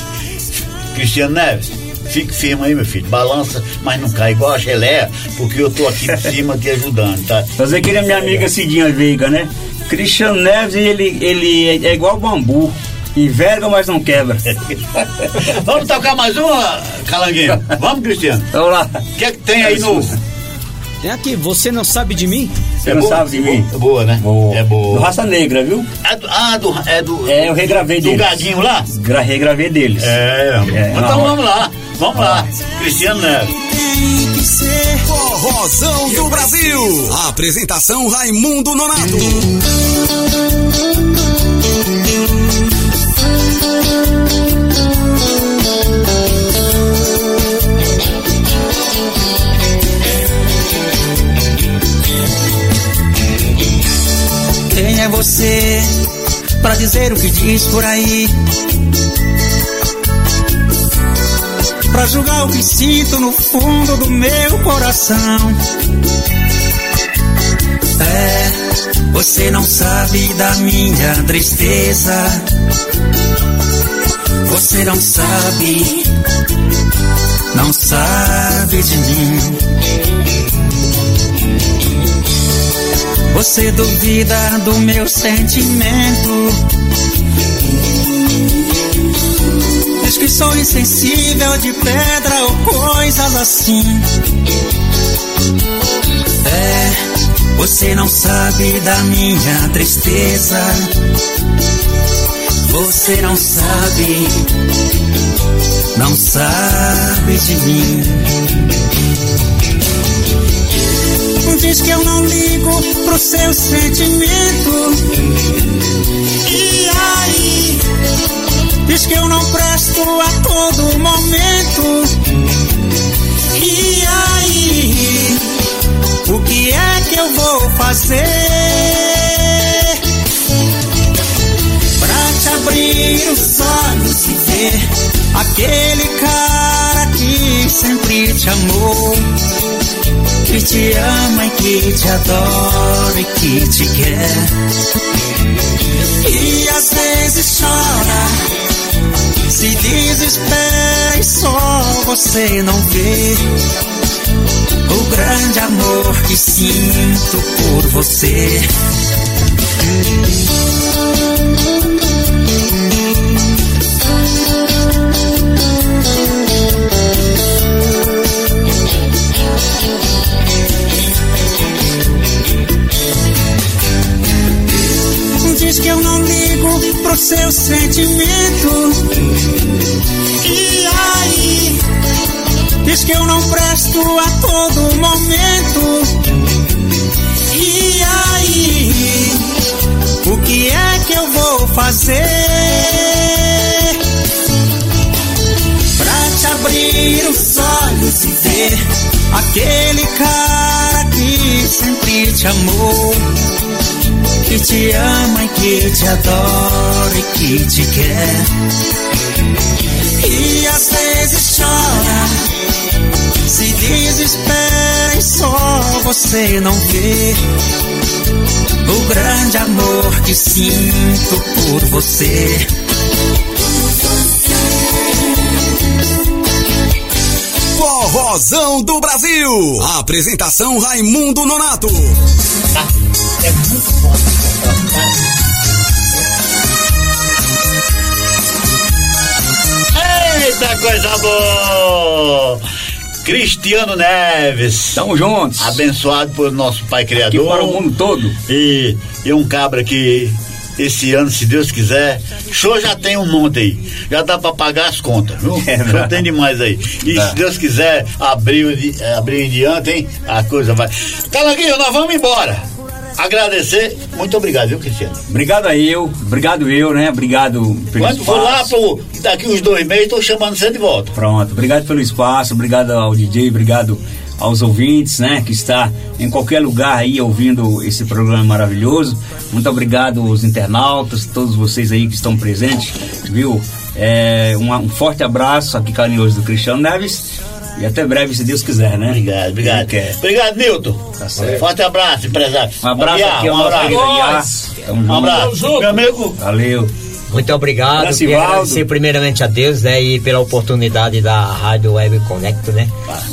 Cristiano Neves, fique firme aí, meu filho. Balança, mas não cai igual a geleia, porque eu tô aqui em cima te ajudando, tá? Fazer a minha amiga Cidinha Veiga, né? Cristiano Neves, ele, ele é igual bambu. Enverga, mas não quebra. Vamos tocar mais uma, Calanguinho? Vamos, Cristiano? Vamos lá. O que é que tem aí no. Tem aqui, você não sabe de mim? Você não sabe de mim? É boa, né? É boa. Do Raça Negra, viu? É do, ah, do, é do. É, eu regravei do deles. Gadinho lá? Gra regravei deles. É, É, então vamos lá, vamos lá. Cristiano Neves. Forrozão do Brasil. Apresentação Raimundo Nonato. Você pra dizer o que diz por aí? Pra julgar o que sinto no fundo do meu coração. É, você não sabe da minha tristeza. Você não sabe, não sabe de mim. Você duvida do meu sentimento. Diz que sou insensível de pedra ou coisas assim. É, você não sabe da minha tristeza. Você não sabe, não sabe de mim. Diz que eu não ligo pro seu sentimento. E aí? Diz que eu não presto a todo momento. E aí? O que é que eu vou fazer? Pra te abrir os olhos e ver aquele cara que sempre te amou que te ama e que te adora e que te quer. E às vezes chora, se desespera e só você não vê o grande amor que sinto por você. Diz que eu não ligo pro seu sentimento. E aí? Diz que eu não presto a todo momento. E aí, o que é que eu vou fazer? Pra te abrir os olhos e ver aquele cara que sempre te amou, que te ama e que te adora e que te quer. E às vezes chora, se desespera e só você não vê o grande amor que sinto por você. Forrozão do Brasil. Apresentação Raimundo Nonato. É muito bom. Eita coisa boa! Cristiano Neves. Estamos juntos. Abençoado por nosso Pai Criador. Aqui para o mundo todo. E, e um cabra que esse ano, se Deus quiser, show já tem um monte aí. Já dá pra pagar as contas, viu? É show tem demais aí. E se Deus quiser, abrir, abrir em diante, hein? A coisa vai. Calanguinho, nós vamos embora. Agradecer, muito obrigado, viu, Cristiano? Obrigado a eu, obrigado eu, né? Obrigado pelo Quando for lá espaço. pro, daqui uns dois meses, tô chamando você de volta. Pronto, obrigado pelo espaço, obrigado ao DJ, obrigado aos ouvintes, né, que está em qualquer lugar aí ouvindo esse programa maravilhoso. Muito obrigado aos internautas, todos vocês aí que estão presentes, viu? É, um, um forte abraço aqui carinhoso do Cristiano Neves e até breve, se Deus quiser, né? Obrigado, obrigado. Obrigado, Nilton. Tá certo. Forte abraço, empresário. Um abraço Aguiar, aqui um abraço. Um abraço. Meu amigo. Valeu. Muito obrigado. Ivaldo. agradecer primeiramente a Deus, né? E pela oportunidade da Rádio Web Connect, né?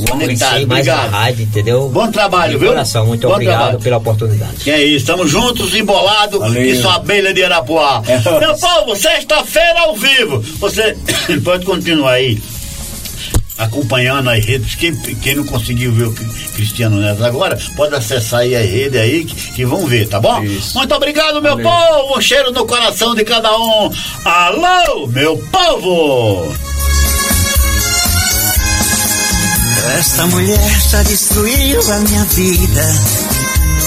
conectado, Conhecer mais obrigado. a rádio, entendeu? Bom trabalho, viu? coração, muito Bom obrigado trabalho. pela oportunidade. Que é isso, estamos juntos, embolados e sua abelha de Arapuá. Meu povo, sexta-feira ao vivo. Você pode continuar aí acompanhando as redes. Quem, quem não conseguiu ver o Cri- Cristiano Neves agora, pode acessar aí as redes aí que, que vão ver, tá bom? Muito obrigado, meu povo. Um cheiro no coração de cada um. Alô, meu povo! Esta mulher já destruiu a minha vida.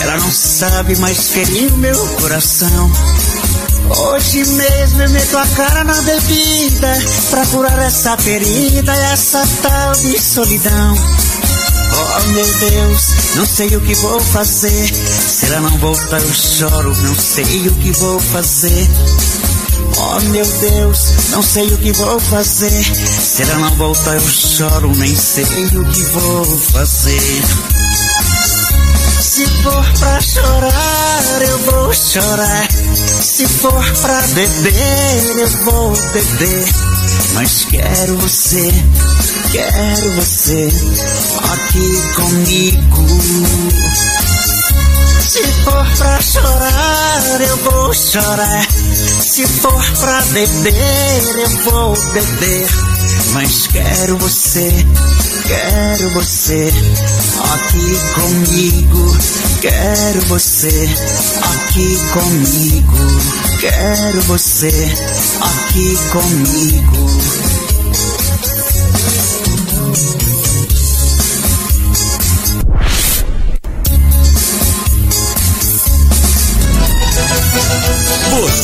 Ela não sabe mais ferir meu coração. Hoje mesmo eu meto a cara na bebida pra curar essa ferida, essa tal de solidão. Oh meu Deus, não sei o que vou fazer. Se ela não voltar, eu choro, não sei o que vou fazer. Oh meu Deus, não sei o que vou fazer. Se ela não voltar, eu choro, nem sei o que vou fazer. Se for pra chorar, eu vou chorar. Se for pra beber, eu vou beber. Mas quero você, quero você aqui comigo. Se for pra chorar, eu vou chorar. Se for pra beber, eu vou beber. Mas quero você, quero você aqui comigo. Quero você aqui comigo. Quero você aqui comigo.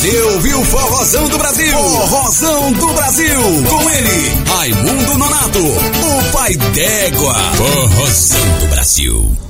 Você ouviu Forrozão do Brasil? Forrozão do Brasil. Com ele, Raimundo Nonato, o pai d'égua. Forrozão do Brasil.